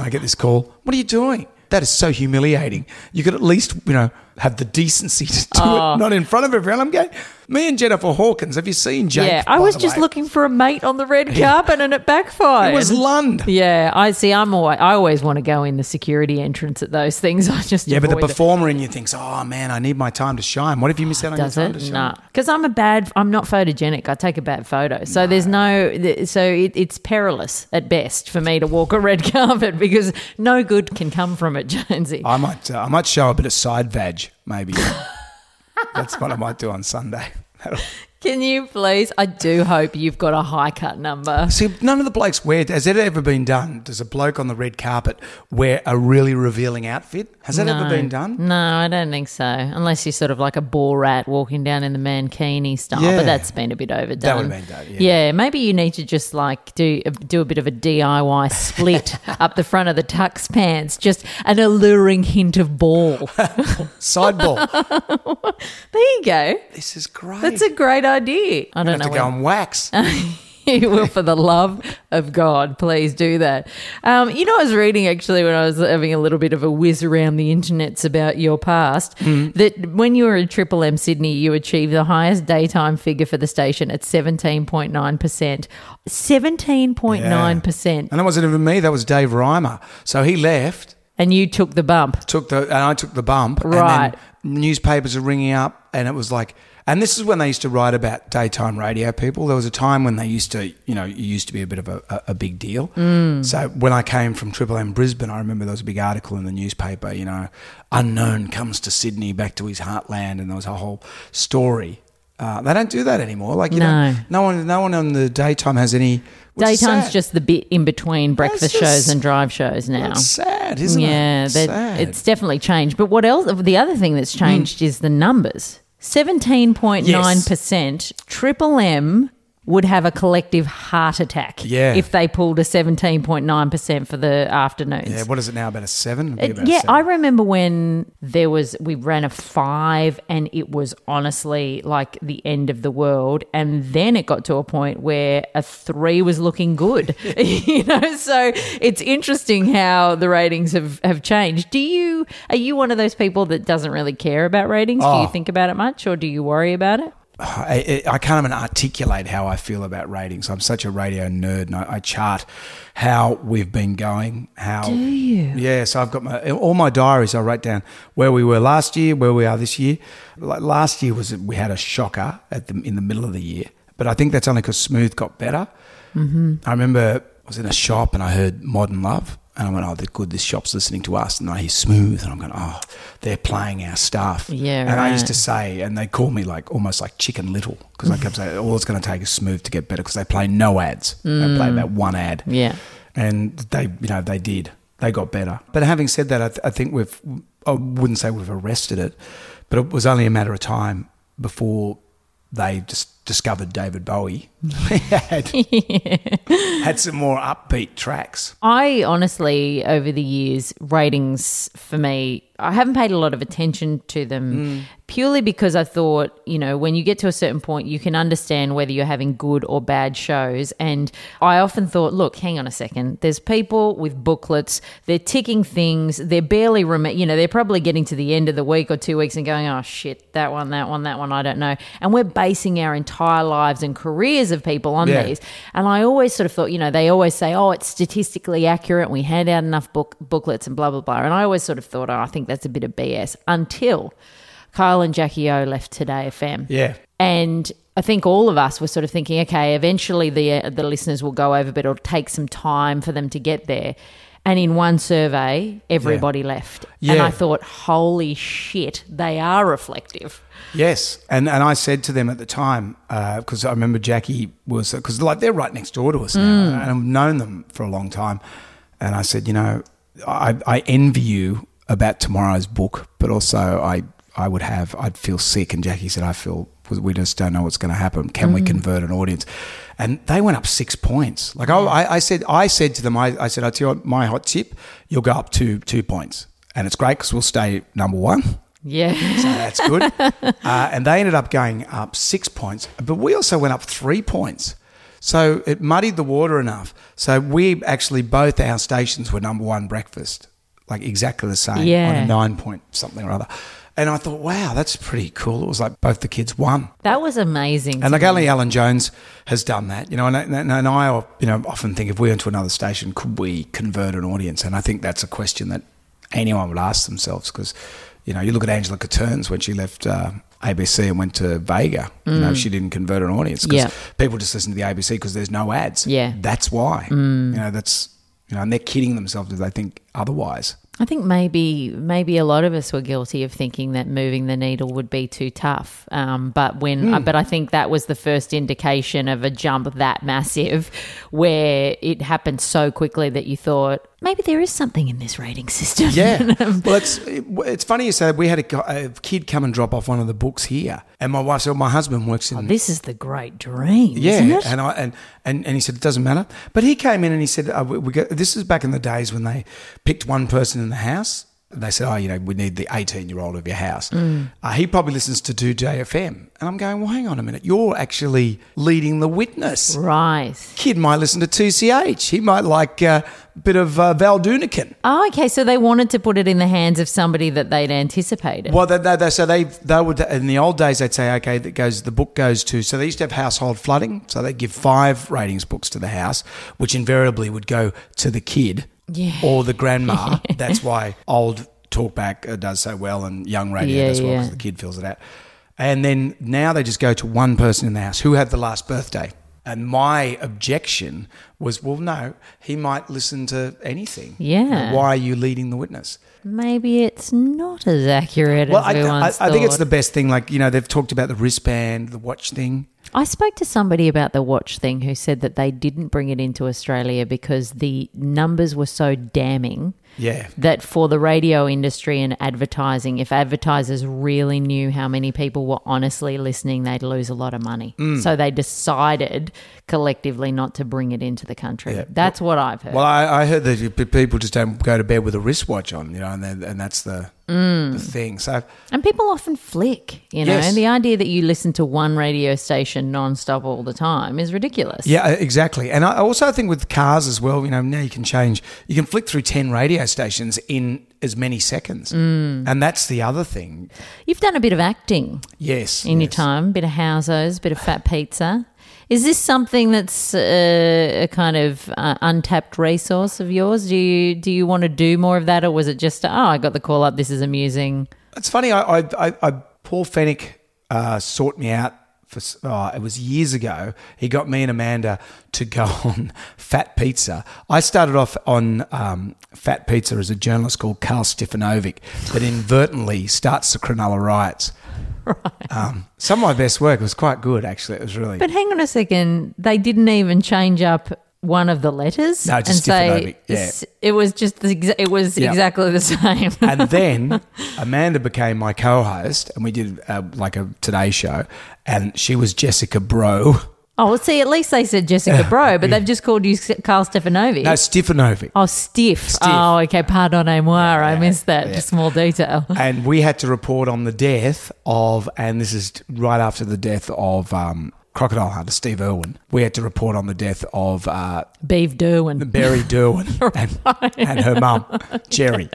I get this call, What are you doing? That is so humiliating. You could at least, you know, have the decency to do Oh. it, not in front of everyone. I'm going, me and Jennifer Hawkins, have you seen Jake? Yeah, I was just way? looking for a mate on the red carpet and it backfired. It was Lund. Yeah, I see. I'm always, I always want to go in the security entrance at those things. I just Yeah, but the avoid it. performer in you thinks, oh man, I need my time to shine. What if you miss out on Does your time to shine? No, because I'm a bad. I'm not photogenic. I take a bad photo, so there's no. So it, it's perilous at best for me to walk a red carpet because no good can come from it, Jonesy. I might, uh, I might show a bit of side vag, maybe. That's what I might do on Sunday. That'll- Can you please? I do hope you've got a high cut number. See, none of the blokes wear. Has that ever been done? Does a bloke on the red carpet wear a really revealing outfit? Has that ever been done? No, I don't think so. Unless you're sort of like a ball rat walking down in the mankini style, Yeah. but that's been a bit overdone. That would've been done, yeah. maybe you need to just like do do a bit of a DIY split up the front of the tux pants, just an alluring hint of ball. Sideball. there you go. this is great. That's a great idea. I I don't have know. to go and wax. you will, for the love of God, please do that. Um, you know, I was reading actually when I was having a little bit of a whiz around the internets about your past that when you were at Triple M Sydney, you achieved the highest daytime figure for the station at 17.9%. 17.9%. And that wasn't even me. That was Dave Reimer. So he left. And you took the bump. took the and I took the bump. Right. And then newspapers are ringing up, and it was like, and this is when they used to write about daytime radio people. There was a time when they used to, you know, it used to be a bit of a, a, a big deal. Mm. So when I came from Triple M Brisbane, I remember there was a big article in the newspaper. You know, unknown comes to Sydney, back to his heartland, and there was a whole story. Uh, they don't do that anymore. Like you No. know, no one, no one on the daytime has any. Daytime's just the bit in between breakfast just- shows and drive shows now. It's sad, isn't yeah, it? Sad. it's definitely changed. But what else? The other thing that's changed Hmm. is the numbers. Seventeen point nine percent. Triple M would have a collective heart attack. Yeah. if they pulled a seventeen point nine percent for the afternoons. yeah, what is it now? About a seven? Uh, a yeah, seven. I remember when there was we ran a five, and it was honestly like the end of the world. And then it got to a point where a three was looking good, you know. So it's interesting how the ratings have have changed. Do you are you one of those people that doesn't really care about ratings? Do Oh. you think about it much, or do you worry about it? I, I can't even articulate how I feel about ratings. I'm such a radio nerd, and I, I chart how we've been going. How do you? Yeah, so I've got my all my diaries. I write down where we were last year, where we are this year. Like last year was we had a shocker at the in the middle of the year, but I think that's only because Smooth got better. Mm-hmm. I remember I was in a shop and I heard Modern Love. And I went, oh, they're good. This shop's listening to us. And I hear smooth. And I'm going, oh, they're playing our stuff. Yeah, And I used to say, and they call me like almost like Chicken Little because I kept saying all it's going to take is smooth to get better because they play no ads. They mm. play about one ad. Yeah. and they you know they did. They got better. But having said that, I, th- I think we've I wouldn't say we've arrested it, but it was only a matter of time before they just discovered David Bowie had, had some more upbeat tracks. I honestly, over the years, ratings for me, I haven't paid a lot of attention to them mm. purely because I thought, you know, when you get to a certain point, you can understand whether you're having good or bad shows. And I often thought, look, hang on a second. There's people with booklets, they're ticking things, they're barely, rem- you know, they're probably getting to the end of the week or two weeks and going, oh shit, that one, that one, that one, I don't know. And we're basing our entire lives and careers of people on Yeah. these. And I always sort of thought, you know, they always say, oh, it's statistically accurate. We hand out enough book booklets and blah, blah, blah. And I always sort of thought, oh, I think that's a bit of BS until Kyle and Jackie O left Today FM. Yeah. And I think all of us were sort of thinking, okay, eventually the uh, the listeners will go over, but it'll take some time for them to get there. And in one survey, everybody left. And I thought, holy shit, they are reflective. Yes, and and I said to them at the time uh, because I remember Jackie was because like they're right next door to us now, mm. and I've known them for a long time. And I said, you know, I, I envy you about tomorrow's book, but also I I would have I'd feel sick. And Jackie said, I feel we just don't know what's going to happen. Can we convert an audience? And they went up six points. Like I, I, I said, I said to them, I, I said, I tell you what, my hot tip, you'll go up to two points, and it's great because we'll stay number one. Yeah. So that's good. uh, and they ended up going up six points, but we also went up three points. So it muddied the water enough. So we actually, both our stations were number one breakfast, like exactly the same yeah. on a nine point something or other. And I thought, wow, that's pretty cool. It was like both the kids won. That was amazing. And like me. only Alan Jones has done that, you know. And, and, and I, you know, often think if we went to another station, could we convert an audience? And I think that's a question that anyone would ask themselves because, you know, you look at Angela Catterns when she left uh, ABC and went to Vega. You know, she didn't convert an audience because Yeah. people just listen to the ABC because there's no ads. Yeah. that's why. You know, that's you know, and they're kidding themselves if they think otherwise. I think maybe maybe a lot of us were guilty of thinking that moving the needle would be too tough. Um, but when uh, but I think that was the first indication of a jump that massive, where it happened so quickly that you thought maybe there is something in this rating system. Yeah. well, it's it's funny you say that. we had a, a kid come and drop off one of the books here, and my wife said, "My husband works in this is the great dream, Yeah, isn't it? and I and, and and he said it doesn't matter. But he came in and he said, uh, we, we got, "This is back in the days when they picked one person in the house." They said, "Oh, you know, we need the eighteen-year-old of your house." Mm. Uh, he probably listens to do JFM, and I'm going, "Well, hang on a minute. You're actually leading the witness. right. Kid might listen to 2CH. He might like uh, a bit of uh, Val Dunican." Oh, okay. So they wanted to put it in the hands of somebody that they'd anticipated. Well, they, they, they, so they they would in the old days they'd say okay that goes the book goes to so they used to have household flooding so they'd give five ratings books to the house which invariably would go to the kid Yeah. or the grandma. That's why old talkback uh, does so well and young radio Yeah, does well because yeah. the kid fills it out. And then now they just go to one person in the house who had the last birthday. And my objection was, well, no, he might listen to anything. Yeah. Why are you leading the witness? Maybe it's not as accurate Well, as I, we I, once I think it's the best thing. Like you know, they've talked about the wristband, the watch thing. I spoke to somebody about the watch thing who said that they didn't bring it into Australia because the numbers were so damning Yeah, that for the radio industry and advertising, if advertisers really knew how many people were honestly listening, they'd lose a lot of money. Mm. So they decided collectively not to bring it into the country. Yeah. That's what I've heard. Well, I, I heard that people just don't go to bed with a wristwatch on, you know, and and that's the the thing. So and people often flick, you know, Yes. and the idea that you listen to one radio station nonstop all the time is ridiculous. yeah, uh, exactly. And I also think with cars as well, you know, now you can change. You can flick through ten radio stations in as many seconds, and that's the other thing. You've done a bit of acting. Yes, in your yes. time, bit of housos, bit of fat pizza. Is this something that's uh, a kind of uh, untapped resource of yours? Do you do you want to do more of that, or was it just oh, I got the call up, this is amusing? It's funny. I, I, I, I Paul Fenech uh, sought me out for. Oh, it was years ago. He got me and Amanda to go on Fat Pizza. I started off on um, Fat Pizza as a journalist called Carl Stefanovic that inadvertently starts the Cronulla riots. Um, some of my best work was quite good, actually. It was really. But hang on a second, they didn't even change up one of the letters No, just different, yeah. It was just the exa- it was Yeah. exactly the same. and then Amanda became my co-host, and we did uh, like a Today show, and she was Jessica Bro. Oh, well, see, at least they said Jessica Bro, but they've just called you Carl Stefanovi. No, Stefanovic. oh, stiff. Stiff. Oh, okay. Pardonnez-moi. I missed that. yeah. Just small detail. and we had to report on the death of, and this is right after the death of um, crocodile hunter Steve Irwin. We had to report on the death of uh, Beef Derwin. Barry Derwin and, and her mum, Jerry.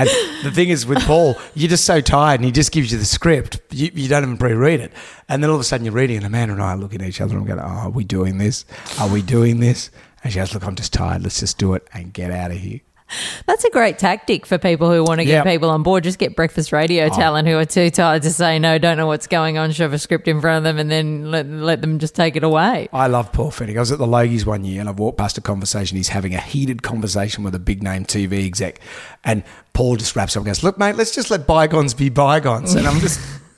And the thing is, with Paul, you're just so tired, and he just gives you the script. You, you don't even pre-read it, and then all of a sudden you're reading, and Amanda and I are looking at each other and going, "Oh, are we doing this? Are we doing this?" And she goes, "Look, I'm just tired. Let's just do it and get out of here." That's a great tactic for people who want to get. Oh. people on board. Just get breakfast radio oh. talent who are too tired to say no, don't know what's going on, shove a script in front of them, and then let, let them just take it away. I love Paul Fenech. I was at the Logies one year and I've walked past a conversation. He's having a heated conversation with a big name TV exec. And Paul just wraps up and goes, Look, mate, let's just let bygones be bygones. And I'm just.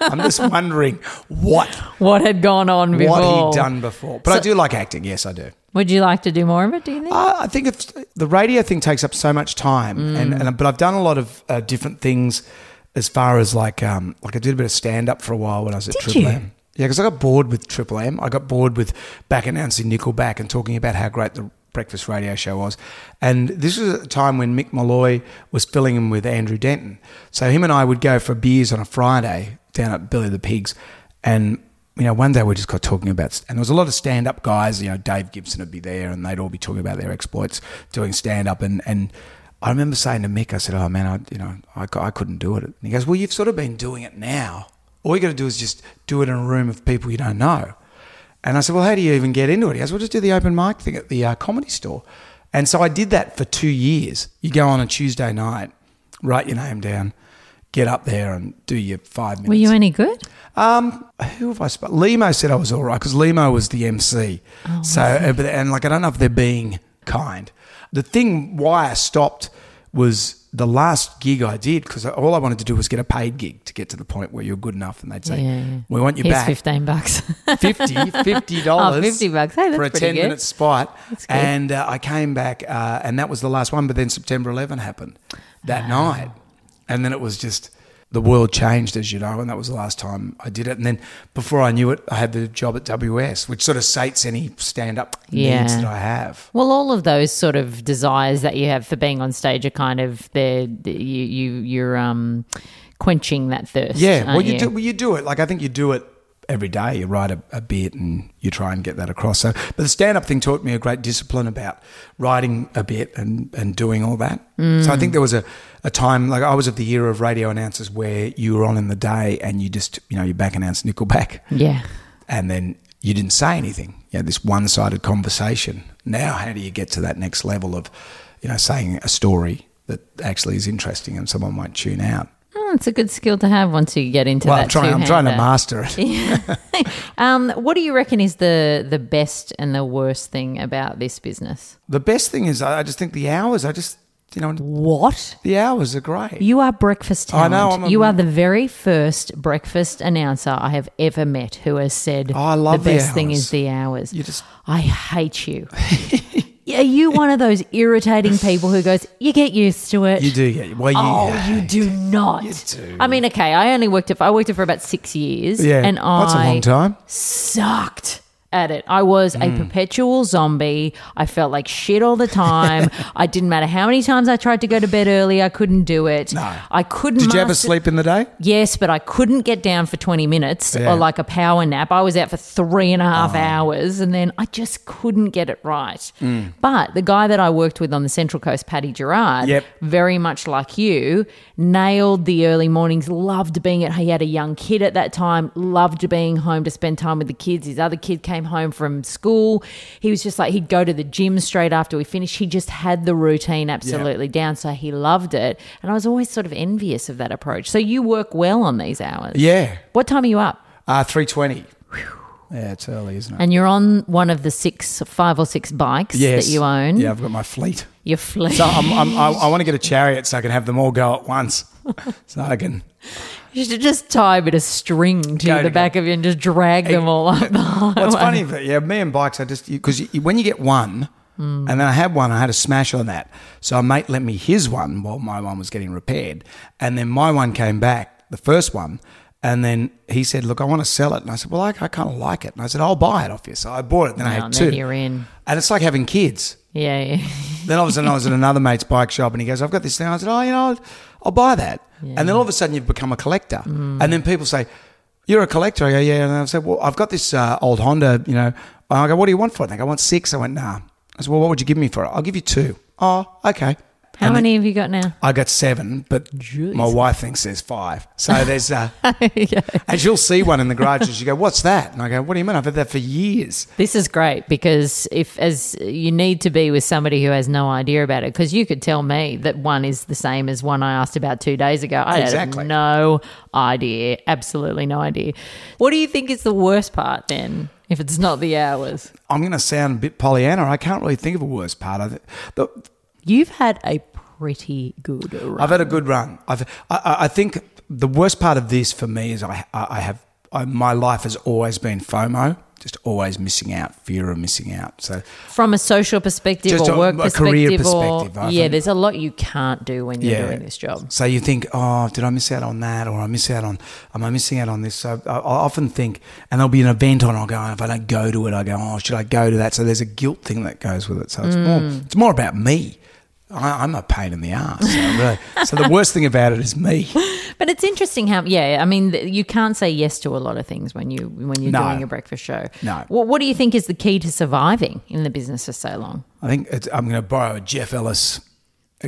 I'm just wondering what What had gone on before? what he'd done before. But I do like acting. Yes, I do. Would you like to do more of it? Do you think? Uh, I think if the radio thing takes up so much time, Mm. and, and but I've done a lot of uh, different things as far as like um, like I did a bit of stand up for a while when I was at Did Triple you? M. Yeah, because I got bored with Triple M. I got bored with back announcing Nickelback and talking about how great the breakfast radio show was. And this was at a time when Mick Molloy was filling in with Andrew Denton. So him and I would go for beers on a Friday down at Billy the Pigs, and you know, one day we just got talking about, and there was a lot of stand up guys, you know, Dave Gibson would be there and they'd all be talking about their exploits doing stand up. And, and I remember saying to Mick, I said, oh man, I, you know, I, I couldn't do it. And he goes, well, you've sort of been doing it now. All you got to do is just do it in a room of people you don't know. And I said, well, how do you even get into it? He goes, well, just do the open mic thing at the uh, comedy store. And so I did that for two years. You go on a Tuesday night, write your name down, get up there and do your five minutes. Were you any good? Um, who have I spoken? Lehmo said I was all right because Lehmo was the MC. so, uh, and like I don't know if they're being kind. The thing why I stopped was the last gig I did because all I wanted to do was get a paid gig to get to the point where you're good enough, and they'd say, Yeah, yeah. "We want you Here's back." fifteen bucks. 50 fifty dollars. Oh, 50 bucks. Hey, for a ten good. minute spot. And uh, I came back, uh, and that was the last one. But then September 11 happened that night, and then it was just the world changed, as you know, and that was the last time I did it. And then before I knew it, I had the job at WS, which sort of sates any stand up Yeah. needs that I have. Well, all of those sort of desires that you have for being on stage are kind of there. You you you're um quenching that thirst. Yeah, well, aren't you do. Well, you do it. Like I think you do it every day. You write a, a bit and you try and get that across. So, but the stand-up thing taught me a great discipline about writing a bit and and doing all that. So I think there was a, a time like I was of the era of radio announcers where you were on in the day and you just you know you back announced Nickelback Yeah. and then you didn't say anything. You had this one-sided conversation. Now, how do you get to that next level of you know saying a story that actually is interesting and someone might tune out? Oh, it's a good skill to have once you get into Well, that. I'm trying. I'm trying to master it. Um, what do you reckon is the the best and the worst thing about this business? The best thing is, I just think the hours. I just, you know, What? the hours are great. You are breakfast I know, I'm a- you are the very first breakfast announcer I have ever met who has said Oh, I love the the best thing is the hours. You just- I hate you. Are you one of those irritating people who goes, "You get used to it"? You do get well. You, Oh, you do not. You do. I mean, okay, I only worked it. I worked it for about six years. Yeah, and I that's a long time. sucked at it. I was Mm. a perpetual zombie. I felt like shit all the time. I didn't matter how many times I tried to go to bed early, I couldn't do it. No. I couldn't. Did you ever sleep in the day? Yes, but I couldn't get down for 20 minutes Yeah. or like a power nap. I was out for three and a half Oh. hours and then I just couldn't get it right. Mm. But the guy that I worked with on the Central Coast, Paddy Gerard, Yep. very much like you, nailed the early mornings, loved being at, he had a young kid at that time, loved being home to spend time with the kids. His other kid came home from school. He was just like, he'd go to the gym straight after we finished. He just had the routine absolutely down. So he loved it. And I was always sort of envious of that approach. So you work well on these hours. Yeah, What time are you up? uh, three twenty. Yeah, it's early, isn't it? And you're on one of the six, five or six bikes yes, that you own. Yeah, I've got my fleet. Your fleet. So I'm, I'm, I, I want to get a chariot so I can have them all go at once. So I can. You should just tie a bit of string to Go the to back of you and just drag them all up the highway. What's funny, but yeah, me and bikes, I just because you, when you get one, hmm. and then I had one, I had a smash on that. So a mate lent me his one while my one was getting repaired, and then my one came back, the first one, and then he said, "Look, I want to sell it," and I said, "Well, I, I kind of like it," and I said, "I'll buy it off you." So I bought it. Then I Well, had and two, then you're in. and it's like having kids. Yeah, yeah. Then all of a sudden, I was at another mate's bike shop, and he goes, "I've got this thing." I said, "Oh, you know, I'll, buy that." And then all of a sudden, you've become a collector, and then people say, "You're a collector." I go, "Yeah," and I said, "Well, I've got this uh, old Honda, you know." I go, "What do you want for it?" And they go, "I want six. I went, "Nah." I said, "Well, what would you give me for it?" "I'll give you two. Oh, okay. How And many have you got now? I got seven, but my wife thinks there's five. So there's, uh, yeah. and she'll see one in the garage, and she go, "What's that?" And I go, "What do you mean? I've had that for years." This is great because if as you need to be with somebody who has no idea about it, because you could tell me that one is the same as one I asked about two days ago. I Exactly. no idea, absolutely no idea. What do you think is the worst part then? If it's not the hours, I'm going to sound a bit Pollyanna. I can't really think of a worse part of it. The, you've had a pretty good run. I've had a good run. I've, I, I think the worst part of this for me is I, I have I, my life has always been FOMO, just always missing out, fear of missing out. So From a social perspective or a- work a career perspective, or yeah, there's a lot you can't do when you're Yeah. doing this job. So you think, oh, did I miss out on that, or I miss out on, am I missing out on this? So I, I often think, and there'll be an event on. I'll go, and if I don't go to it, I go, oh, should I go to that? So there's a guilt thing that goes with it. So it's more, mm. it's more about me. I, I'm a pain in the ass. So, really, so the worst thing about it is me. But it's interesting how, yeah, I mean, you can't say yes to a lot of things when you when you're No. doing a breakfast show. No. What, what do you think is the key to surviving in the business for so long? I think it's, I'm going to borrow a Jeff Allis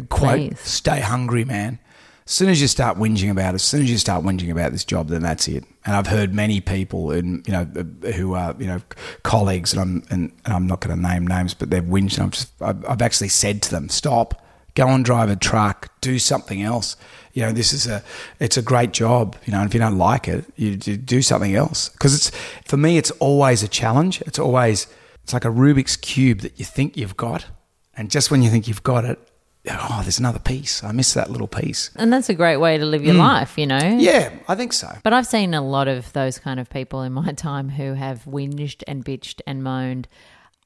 quote: Please. "Stay hungry, man." As soon as you start whinging about it, as soon as you start whinging about this job, then that's it. And I've heard many people, and you know, uh, who are you know colleagues, and I'm and, and I'm not going to name names, but they've whinged. And I'm just, I've, I've actually said to them, "Stop, go and drive a truck, do something else." You know, this is a, it's a great job. You know, and if you don't like it, you, you do something else. Because it's for me, it's always a challenge. It's always, it's like a Rubik's cube that you think you've got, and just when you think you've got it, oh, there's another piece. I miss that little piece. And that's a great way to live your life, you know? Mm. Yeah, I think so. But I've seen a lot of those kind of people in my time who have whinged and bitched and moaned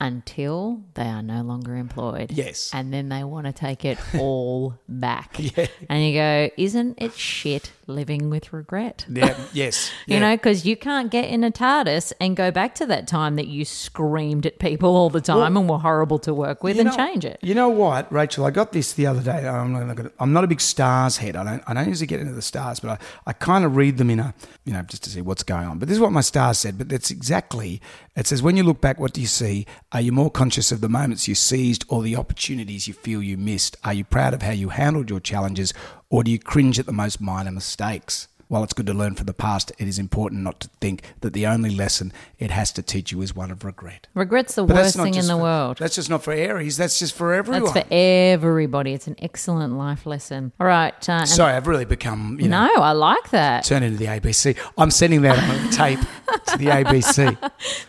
until they are no longer employed. Yes. And then they want to take it all back. Yeah. And you go, isn't it shit living with regret? Yeah, yes. You yeah. know, because you can't get in a TARDIS and go back to that time that you screamed at people all the time and were horrible to work with and know- change it. You know what, Rachel? I got this the other day. I'm not, gonna, I'm not a big stars head. I don't. I don't usually get into the stars, but I, I kind of read them in a, you know, just to see what's going on. But this is what my stars said. But that's exactly. It says, when you look back, what do you see? Are you more conscious of the moments you seized or the opportunities you feel you missed? Are you proud of how you handled your challenges, or do you cringe at the most minor mistakes? While it's good to learn from the past, it is important not to think that the only lesson it has to teach you is one of regret. Regret's the But worst thing in the for- world. That's just not for Aries. That's just for everyone. That's for everybody. It's an excellent life lesson. All right. Uh, Sorry, I've really become, you know, no, I like that. turn into the ABC. I'm sending that on tape to the ABC.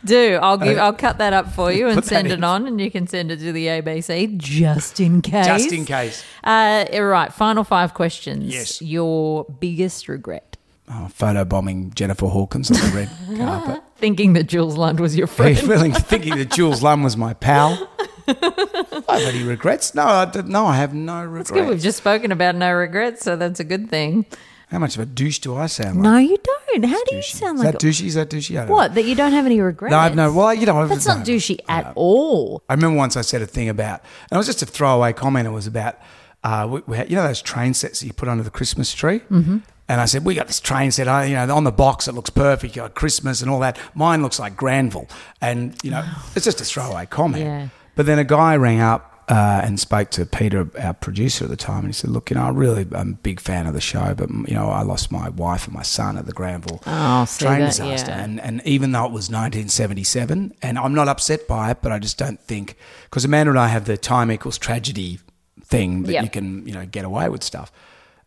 Do I'll give I'll cut that up for you and send in. it on, and you can send it to the ABC just in case. Just in case. Uh, all right. Final five questions. Yes. Your biggest regret. Oh, photo bombing Jennifer Hawkins on the red carpet. Thinking that Jules Lund was your friend. Feeling, thinking that Jules Lund was my pal. I have any regrets? No, I did, no, I have no regrets. It's good. We've just spoken about no regrets, so that's a good thing. How much of a douche do I sound like? No, you don't. How do you Douchey. sound Is like that douchey? Is that douchey? I don't know. what? That you don't have any regrets? No, I've no. Well, you know, that's no, not douchey at all. I remember once I said a thing about, and it was just a throwaway comment. It was about, uh, we, we had, you know, those train sets that you put under the Christmas tree. Mm-hmm. And I said, we got this train set. You know, on the box it looks perfect. You got Christmas and all that. Mine looks like Granville, and you know, it's just a throwaway comment. Yeah. But then a guy rang up. Uh, and spoke to Peter, our producer at the time, and he said, "Look, you know, I really am a big fan of the show, but you know, I lost my wife and my son at the Granville Oh, train that, disaster, yeah. and and even though it was 1977, and I'm not upset by it, but I just don't think because Amanda and I have the time equals tragedy thing that Yep. you can you know get away with stuff.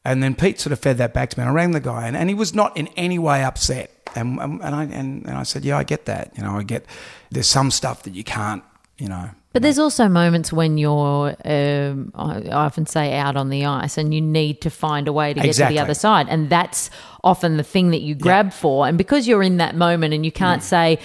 And then Pete sort of fed that back to me. And I rang the guy, and, and he was not in any way upset. And and I and, and I said, yeah, I get that. You know, I get there's some stuff that you can't you know. But there's also moments when you're, um, I often say, out on the ice, and you need to find a way to get Exactly. to the other side, and that's often the thing that you grab for. And because you're in that moment, and you can't say,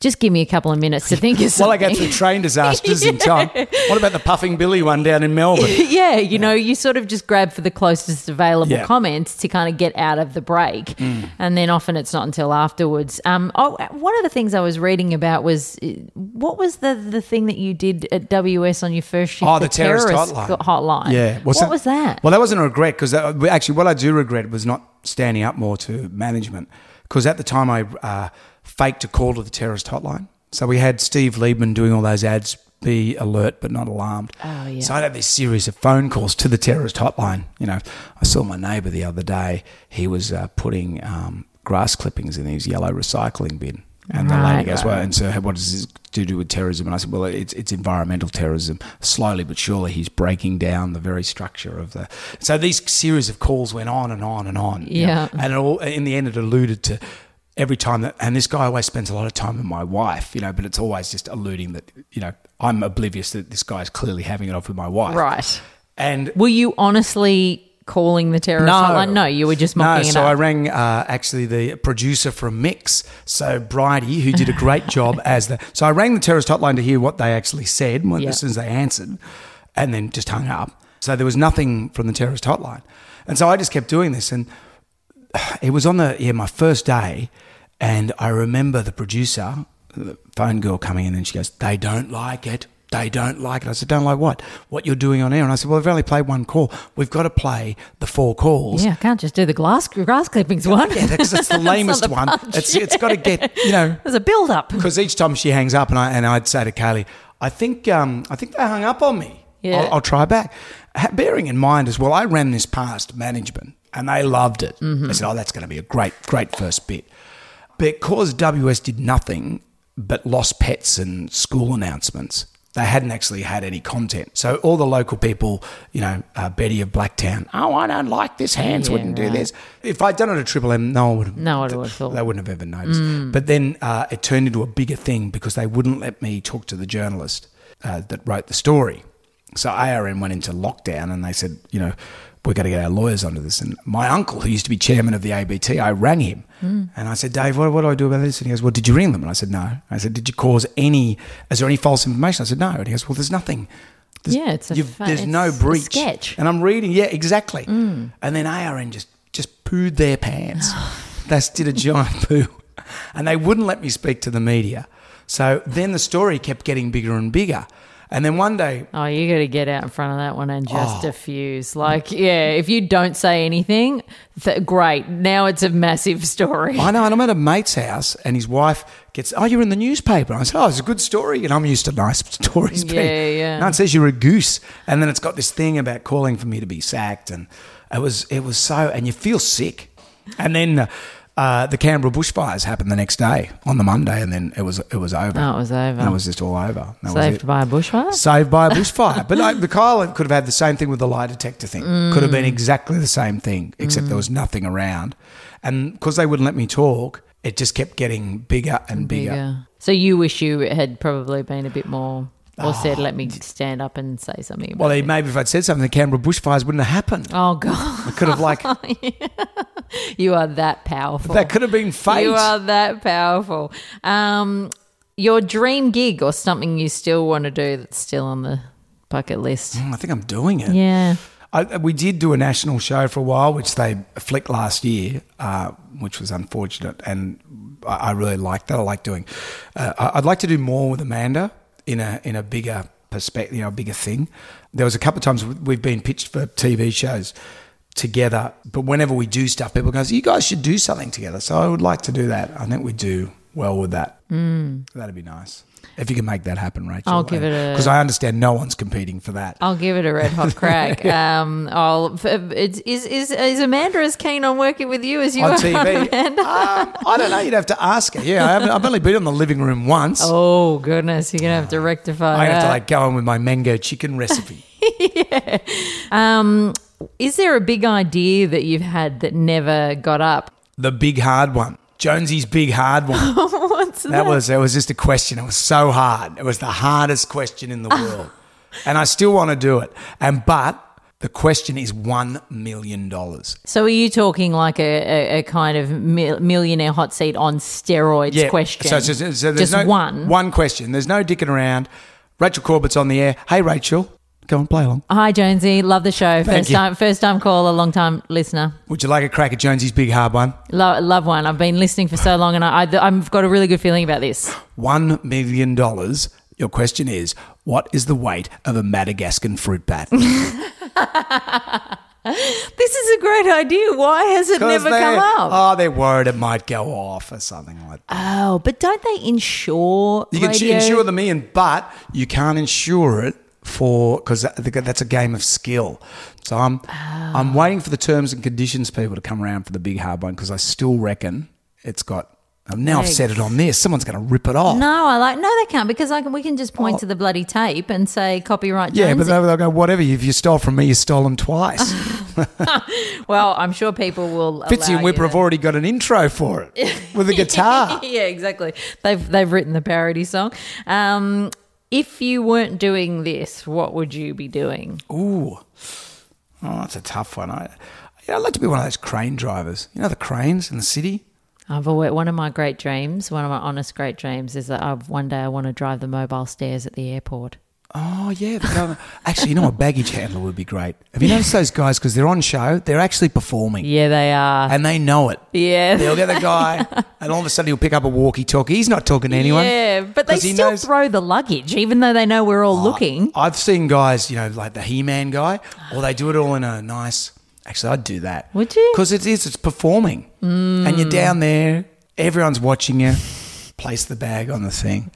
"Just give me a couple of minutes to think of Well, something." I go through train disasters in time. What about the puffing Billy one down in Melbourne? yeah, you know, you sort of just grab for the closest available Yeah. Mm. comments to kind of get out of the break. And then often it's not until afterwards. Um, oh, one of the things I was reading about was uh, what was the, the thing that you did at WS on your first shift? Oh, the terrorist hotline. hotline. Yeah. what so- was that? Well, that wasn't a regret because actually, what I do regret was not standing up more to management. Because at the time, I uh, faked a call to the terrorist hotline. So we had Steve Liebmann doing all those ads. Be alert but not alarmed. Oh, yeah. So I'd have this series of phone calls to the terrorist hotline. You know, I saw my neighbour the other day. He was uh, putting um, grass clippings in his yellow recycling bin. And the Right, lady goes, right. well, and so what does this to do with terrorism? And I said, well, it's, it's environmental terrorism. Slowly but surely, he's breaking down the very structure of the. So these series of calls went on and on and on. you know, Yeah. and it all, in the end, it alluded to every time that. And this guy always spends a lot of time with my wife, you know, but it's always just alluding that, you know, I'm oblivious that this guy's clearly having it off with my wife. Right. And Were you honestly calling the terrorist no, hotline? No, you were just mocking no, it so. I rang uh, actually the producer from Mix, so Bridie, who did a great job as the. So I rang the terrorist hotline to hear what they actually said when, Yeah. as soon as they answered, and then just hung up. So there was nothing from the terrorist hotline, and so I just kept doing this, and it was on the yeah my first day, and I remember the producer, the phone girl coming in, and she goes, "They don't like it." They don't like it. I said, "Don't like what? What you're doing on air?" And I said, "Well, we've only played one call. We've got to play the four calls." yeah, I can't just do the glass grass clippings one. Yeah, because it's the lamest one. It's it's got to get you know There's a build up. because each time she hangs up and I and I'd say to Kaylee, I think um I think they hung up on me. Yeah. I'll, I'll try back. Bearing in mind as well, I ran this past management and they loved it. Mm-hmm. They said, "Oh, that's going to be a great great first bit." Because WS did nothing but lost pets and school announcements. They hadn't actually had any content. So all the local people, you know, uh, Betty of Blacktown, oh, I don't like this. Hands Yeah, wouldn't do this. If I'd done it at Triple M, no one would have. No one would have thought. They wouldn't have ever noticed. But then uh, it turned into a bigger thing because they wouldn't let me talk to the journalist uh, that wrote the story. So ARN went into lockdown and they said, you know, we've got to get our lawyers onto this. And my uncle, who used to be chairman of the ABT, I rang him and I said, Dave, what, what do I do about this? And he goes, well, did you ring them? And I said, no. I said, did you cause any, is there any false information? I said, no. And he goes, well, there's nothing. There's, Yeah, it's a fa- there's it's no breach. sketch. And I'm reading, yeah, exactly. Mm. And then ARN just just pooed their pants. they did a giant poo, and they wouldn't let me speak to the media. So then the story kept getting bigger and bigger. And then one day, Oh, you got to get out in front of that one and just Oh. diffuse. Like, yeah, if you don't say anything, th- great. Now it's a massive story. I know, and I'm at a mate's house, and his wife gets, "Oh, you're in the newspaper." I said, "Oh, it's a good story," and I'm used to nice stories. Yeah, being- yeah. No, it says you're a goose, and then it's got this thing about calling for me to be sacked, and it was, it was so, and you feel sick. And then uh, uh, the Canberra bushfires happened the next day on the Monday, and then it was, it was over. Oh, it was over. And it was just all over. That was Saved by a bushfire? Saved by a bushfire. but like, the Kyle could have had the same thing with the lie detector thing. Could have been Mm. exactly the same thing, except there was nothing around. And because they wouldn't let me talk, it just kept getting bigger and bigger. Bigger. So you wish you had probably been a bit more, or said, let me stand up and say something about Well, it. maybe if I'd said something, the Canberra bushfires wouldn't have happened. Oh, God. I could have like You are that powerful. that could have been fate. You are that powerful. Um, your dream gig or something you still want to do that's still on the bucket list? Mm, I think I'm doing it. Yeah. I, we did do a national show for a while, which they flicked last year, uh, which was unfortunate, and I, I really like that. I like doing. Uh, I- I'd like to do more with Amanda in a in a bigger perspective, you know, a bigger thing. There was a couple of times we've been pitched for TV shows together, but whenever we do stuff, people go, "You guys should do something together." So I would like to do that. I think we do well with that. Mm. That'd be nice. If you can make that happen, Rachel. I'll give it a- because I understand no one's competing for that. I'll give it a red hot crack. um, I'll. It's, is is is Amanda as keen on working with you as you on are TV. Amanda? Um, I don't know. You'd have to ask her. Yeah, I haven't, I've only been on the living room once. Oh goodness, you're gonna have to rectify I have to like go on with my mango chicken recipe. is there a big idea that you've had that never got up? the big hard one. Jonesy's big hard one. What's that that? was it was just a question. It was so hard. It was the hardest question in the ah. world, and I still want to do it. And but the question is one million dollars. So are you talking like a, a, a kind of mi- millionaire hot seat on steroids yeah. question? So, so, so, so there's Just no, one. One question. There's no dicking around. Rachel Corbett's on the air. Hey, Rachel, go and play along. Hi Jonesy, love the show. First you. time, first time caller, long time listener. Would you like a crack at Jonesy's big hard one? Lo- love one. I've been listening for so long, and I, I, I've got a really good feeling about this. One million dollars. Your question is, what is the weight of a Madagascan fruit bat? This is a great idea. Why has it never they- come up? Oh, they're worried it might go off or something like that. Oh, but don't they insure You can insure the million, but you can't insure it for because that's a game of skill. So I'm I'm waiting for the terms and conditions people to come around for the big hard one because I still reckon it's got. Now I've said it on this. Someone's going to rip it off. No, I like no, they can't because I can. We can just point to the bloody tape and say copyright. Oh. yeah, but they'll, they'll go whatever. If you stole from me, you stole them twice. well, I'm sure people will. Fitzy and Whipper have already got an intro for it with a guitar. yeah, exactly. They've they've written the parody song. Um, if you weren't doing this, what would you be doing? Ooh, oh, that's a tough one. I, you know, I'd like to be one of those crane drivers. You know the cranes in the city. I've always, one of my great dreams, one of my honest great dreams, is that I've, one day I want to drive the mobile stairs at the airport. Oh yeah, actually, you know, a baggage handler would be great. Have you noticed those guys? Because they're on show, they're actually performing, Yeah, they are. and they know it. yeah, They'll get the guy, and all of a sudden he'll pick up a walkie-talkie. He's not talking to anyone. Yeah, but they still knows- throw the luggage, even though they know we're all oh, looking. I've seen guys, you know, like the He-Man guy, or they do it all in a nice. Actually, I'd do that. Would you? Because it is. It's performing, and you're down there. Everyone's watching you. Place the bag on the thing.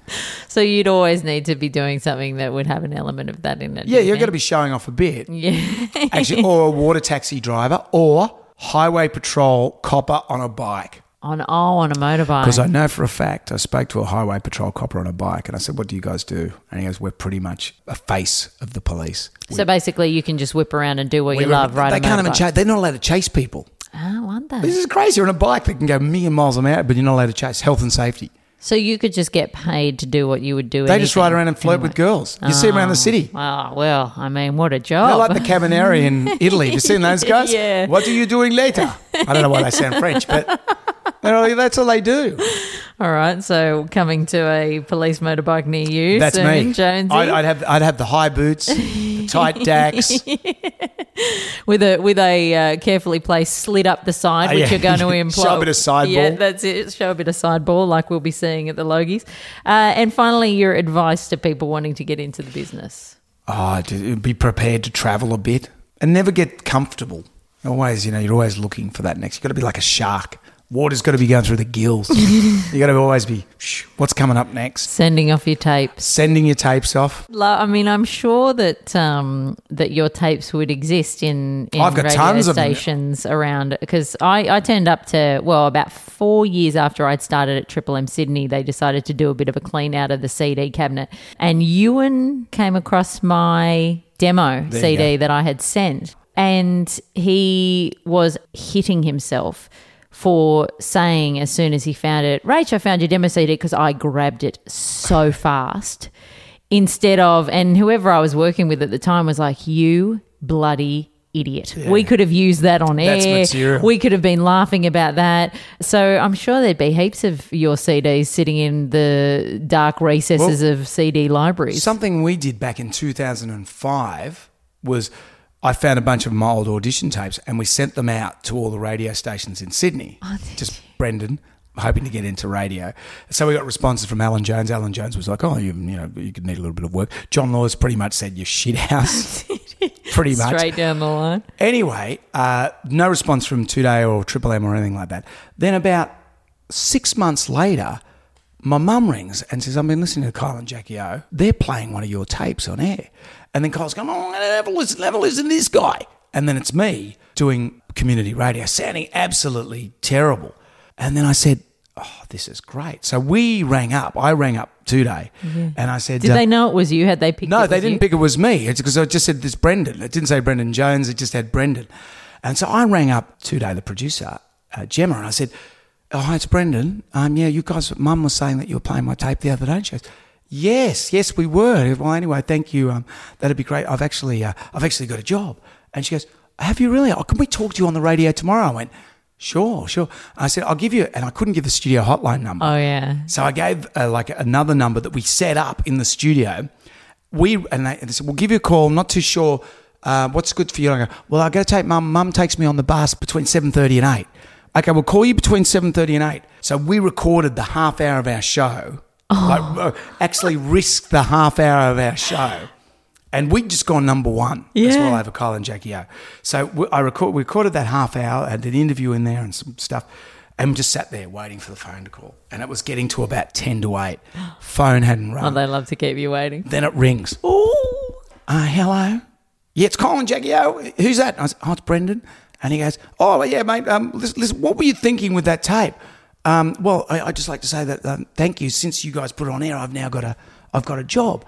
So you'd always need to be doing something that would have an element of that in it. Yeah, you you're going to be showing off a bit. Yeah. Actually, or a water taxi driver, or highway patrol copper on a bike. on oh, on a motorbike. Because I know for a fact, I spoke to a highway patrol copper on a bike, and I said, "What do you guys do?" And he goes, "We're pretty much a face of the police." so basically, you can just whip around and do what you love, right? They can't even chase. They're not allowed to chase people. Oh, aren't they? This is crazy. You're on a bike that can go a million miles an hour, but you're not allowed to chase. Health and safety. So you could just get paid to do what you would do. They just ride around and flirt with girls. You see them around the city. Oh well, I mean, what a job! They're like the Camineri in Italy. Have you seen those guys? Yeah. What are you doing later? I don't know why they sound French, but that's all they do. All right, so coming to a police motorbike near you, That's soon, me. Jonesy, I'd, I'd have I'd have the high boots, the tight dacks. with a with a uh, carefully placed slit up the side, Oh, which yeah. you're going to employ. Show a bit of side Yeah, ball. that's it. Show a bit of side ball, like we'll be seeing at the Logies. Uh, and finally, your advice to people wanting to get into the business. Oh, be prepared to travel a bit and never get comfortable. Always, you know, you're always looking for that next. You've got to be like a shark. Water's got to be going through the gills. you got to always be, Shh, what's coming up next? Sending off your tapes. Sending your tapes off. I mean, I'm sure that um, that your tapes would exist in, in I've got radio tons of them. stations around. Because I, I turned up to well, about four years after I'd started at Triple M Sydney, they decided to do a bit of a clean out of the CD cabinet, and Ewan came across my demo There CD that I had sent, and he was hitting himself. For saying as soon as he found it, Rach, I found your demo CD because I grabbed it so fast instead of and whoever I was working with at the time was like, "You bloody idiot." We could have used that on That's air. material. We could have been laughing about that. So I'm sure there'd be heaps of your CDs sitting in the dark recesses of CD libraries. Something we did back in 2005 was I found a bunch of my old audition tapes and we sent them out to all the radio stations in Sydney. just Brendan, hoping to get into radio. So we got responses from Alan Jones. Alan Jones was like, "Oh, you, you know, you could need a little bit of work." John Laws pretty much said, "You shit house." pretty much. Straight down the line. Anyway, uh, no response from 2Day or Triple M or anything like that. Then about six months later, my mum rings and says, I've been listening to Kyle and Jackie O. They're playing one of your tapes on air. And then Kyle's going, oh, I'm going to have a listen, have a listen to this guy. And then it's me doing community radio, sounding absolutely terrible. And then I said, oh, this is great. So we rang up. I rang up 2Day and I said, Did uh, they know it was you? Had they picked no, they didn't you? pick it was me. It's because I just said this Brendan. It didn't say Brendan Jones. It just had Brendan. And so I rang up 2Day, the producer, uh, Gemma, and I said, oh, hi, it's Brendan. Um, yeah, you guys, Mum was saying that you were playing my tape the other day. And she goes, yes, yes, we were. Well, anyway, thank you. Um, that'd be great. I've actually, uh, I've actually got a job. And she goes, have you really? Oh, can we talk to you on the radio tomorrow? I went, sure, sure. I said, I'll give you, and I couldn't give the studio hotline number. Oh yeah. So I gave uh, like another number that we set up in the studio. We and they, and they said, "We'll give you a call. I'm not too sure uh, what's good for you." I go, "Well, I got to take mum. Mum takes me on the bus between seven thirty and 8. Okay, we'll call you between seven thirty and eight. So we recorded the half hour of our show. Like, uh, actually risked the half hour of our show. And we'd just gone number one as well over Kyle and Jackie O. So we, I record, we recorded that half hour, had an interview in there and some stuff, and just sat there waiting for the phone to call. And it was getting to about 10 to 8. Phone hadn't rung. Oh, they love to keep you waiting. Then it rings. Oh, uh, hello. Yeah, it's Kyle and Jackie O. Who's that? I said, oh, it's Brendan. And he goes, oh, yeah, mate. Um, listen, listen, what were you thinking with that tape? Um, well, I, I'd just like to say that um, thank you. Since you guys put it on air, I've now got a, I've got a job.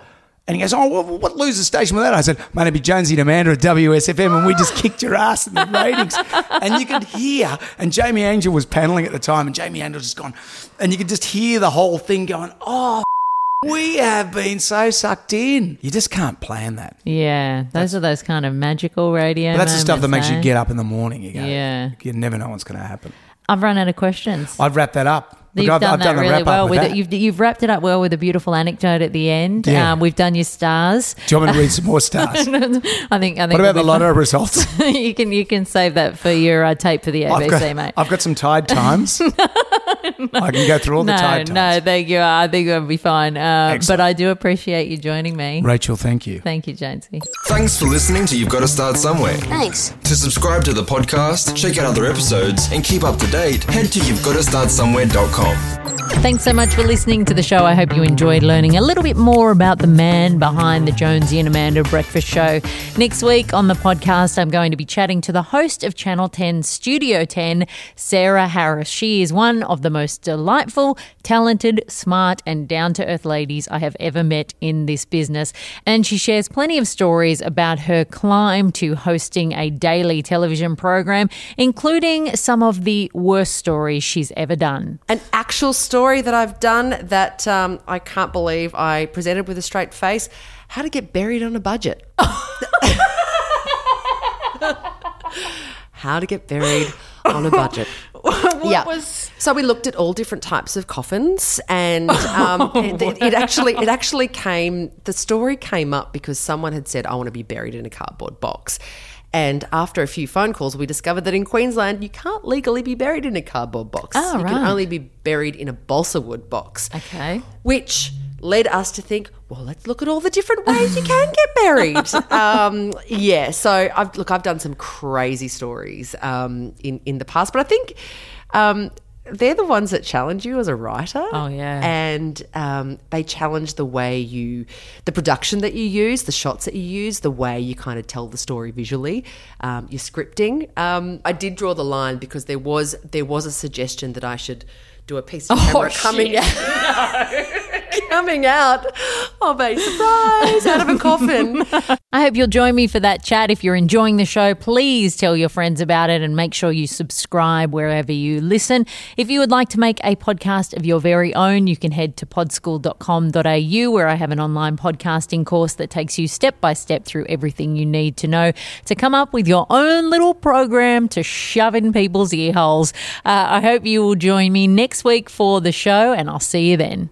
And he goes, oh, well, what loser station was that? I said, mate, it'd be Jonesy and Amanda at WSFM, and we just kicked your ass in the ratings. and you could hear, and Jamie Angel was paneling at the time, and Jamie Angel just gone, and you could just hear the whole thing going, oh, we have been so sucked in. You just can't plan that. Yeah, those are those kind of magical radio. That's the stuff that makes you eh? get up in the morning. You go, Yeah. You never know what's going to happen. I've run out of questions. I'd wrap that up. Look, You've I've, done I've that done really well with with it. You've, you've wrapped it up well with a beautiful anecdote at the end. Yeah. Um, we've done your stars. Do you want me to read some more stars? I think. I think. what about the we'll results? you can you can save that for your uh, tape for the ABC, I've got, mate. I've got some Tide Times. I can go through all the Tide times. no, thank you. I think it'll be fine. Uh, but I do appreciate you joining me. Rachel, thank you. Thank you, Jonesy. Thanks for listening to You've Got to Start Somewhere. Thanks. To subscribe to the podcast, check out other episodes, and keep up to date, head to you've got to start somewhere.com off. Thanks so much for listening to the show. I hope you enjoyed learning a little bit more about the man behind the Jonesy and Amanda Breakfast Show. Next week on the podcast, I'm going to be chatting to the host of Channel 10 Studio 10, Sarah Harris. She is one of the most delightful, talented, smart, and down to earth ladies I have ever met in this business. And she shares plenty of stories about her climb to hosting a daily television program, including some of the worst stories she's ever done. An actual story that I've done that um, I can't believe I presented with a straight face. How to get buried on a budget. How to get buried on a budget. yeah. So we looked at all different types of coffins, and um, it, it- it actually it actually came. The story came up because someone had said, "I want to be buried in a cardboard box." And after a few phone calls, we discovered that in Queensland, you can't legally be buried in a cardboard box. Oh, you can only be buried in a balsa wood box. Okay. Which led us to think, well, let's look at all the different ways you can get buried. um, yeah. So I've look, I've done some crazy stories um, in in the past, but I think. Um, they're the ones that challenge you as a writer. Oh, yeah. And um, they challenge the way you, the production that you use, the shots that you use, the way you kind of tell the story visually, um, your scripting. Um, I did draw the line because there was there was a suggestion that I should do a piece of camera coming out, coming out of a surprise out of a coffin. I hope you'll join me for that chat. If you're enjoying the show, please tell your friends about it and make sure you subscribe wherever you listen. If you would like to make a podcast of your very own, you can head to podschool.com.au where I have an online podcasting course that takes you step by step through everything you need to know to come up with your own little program to shove in people's ear holes. Uh, I hope you will join me next week for the show, and I'll see you then.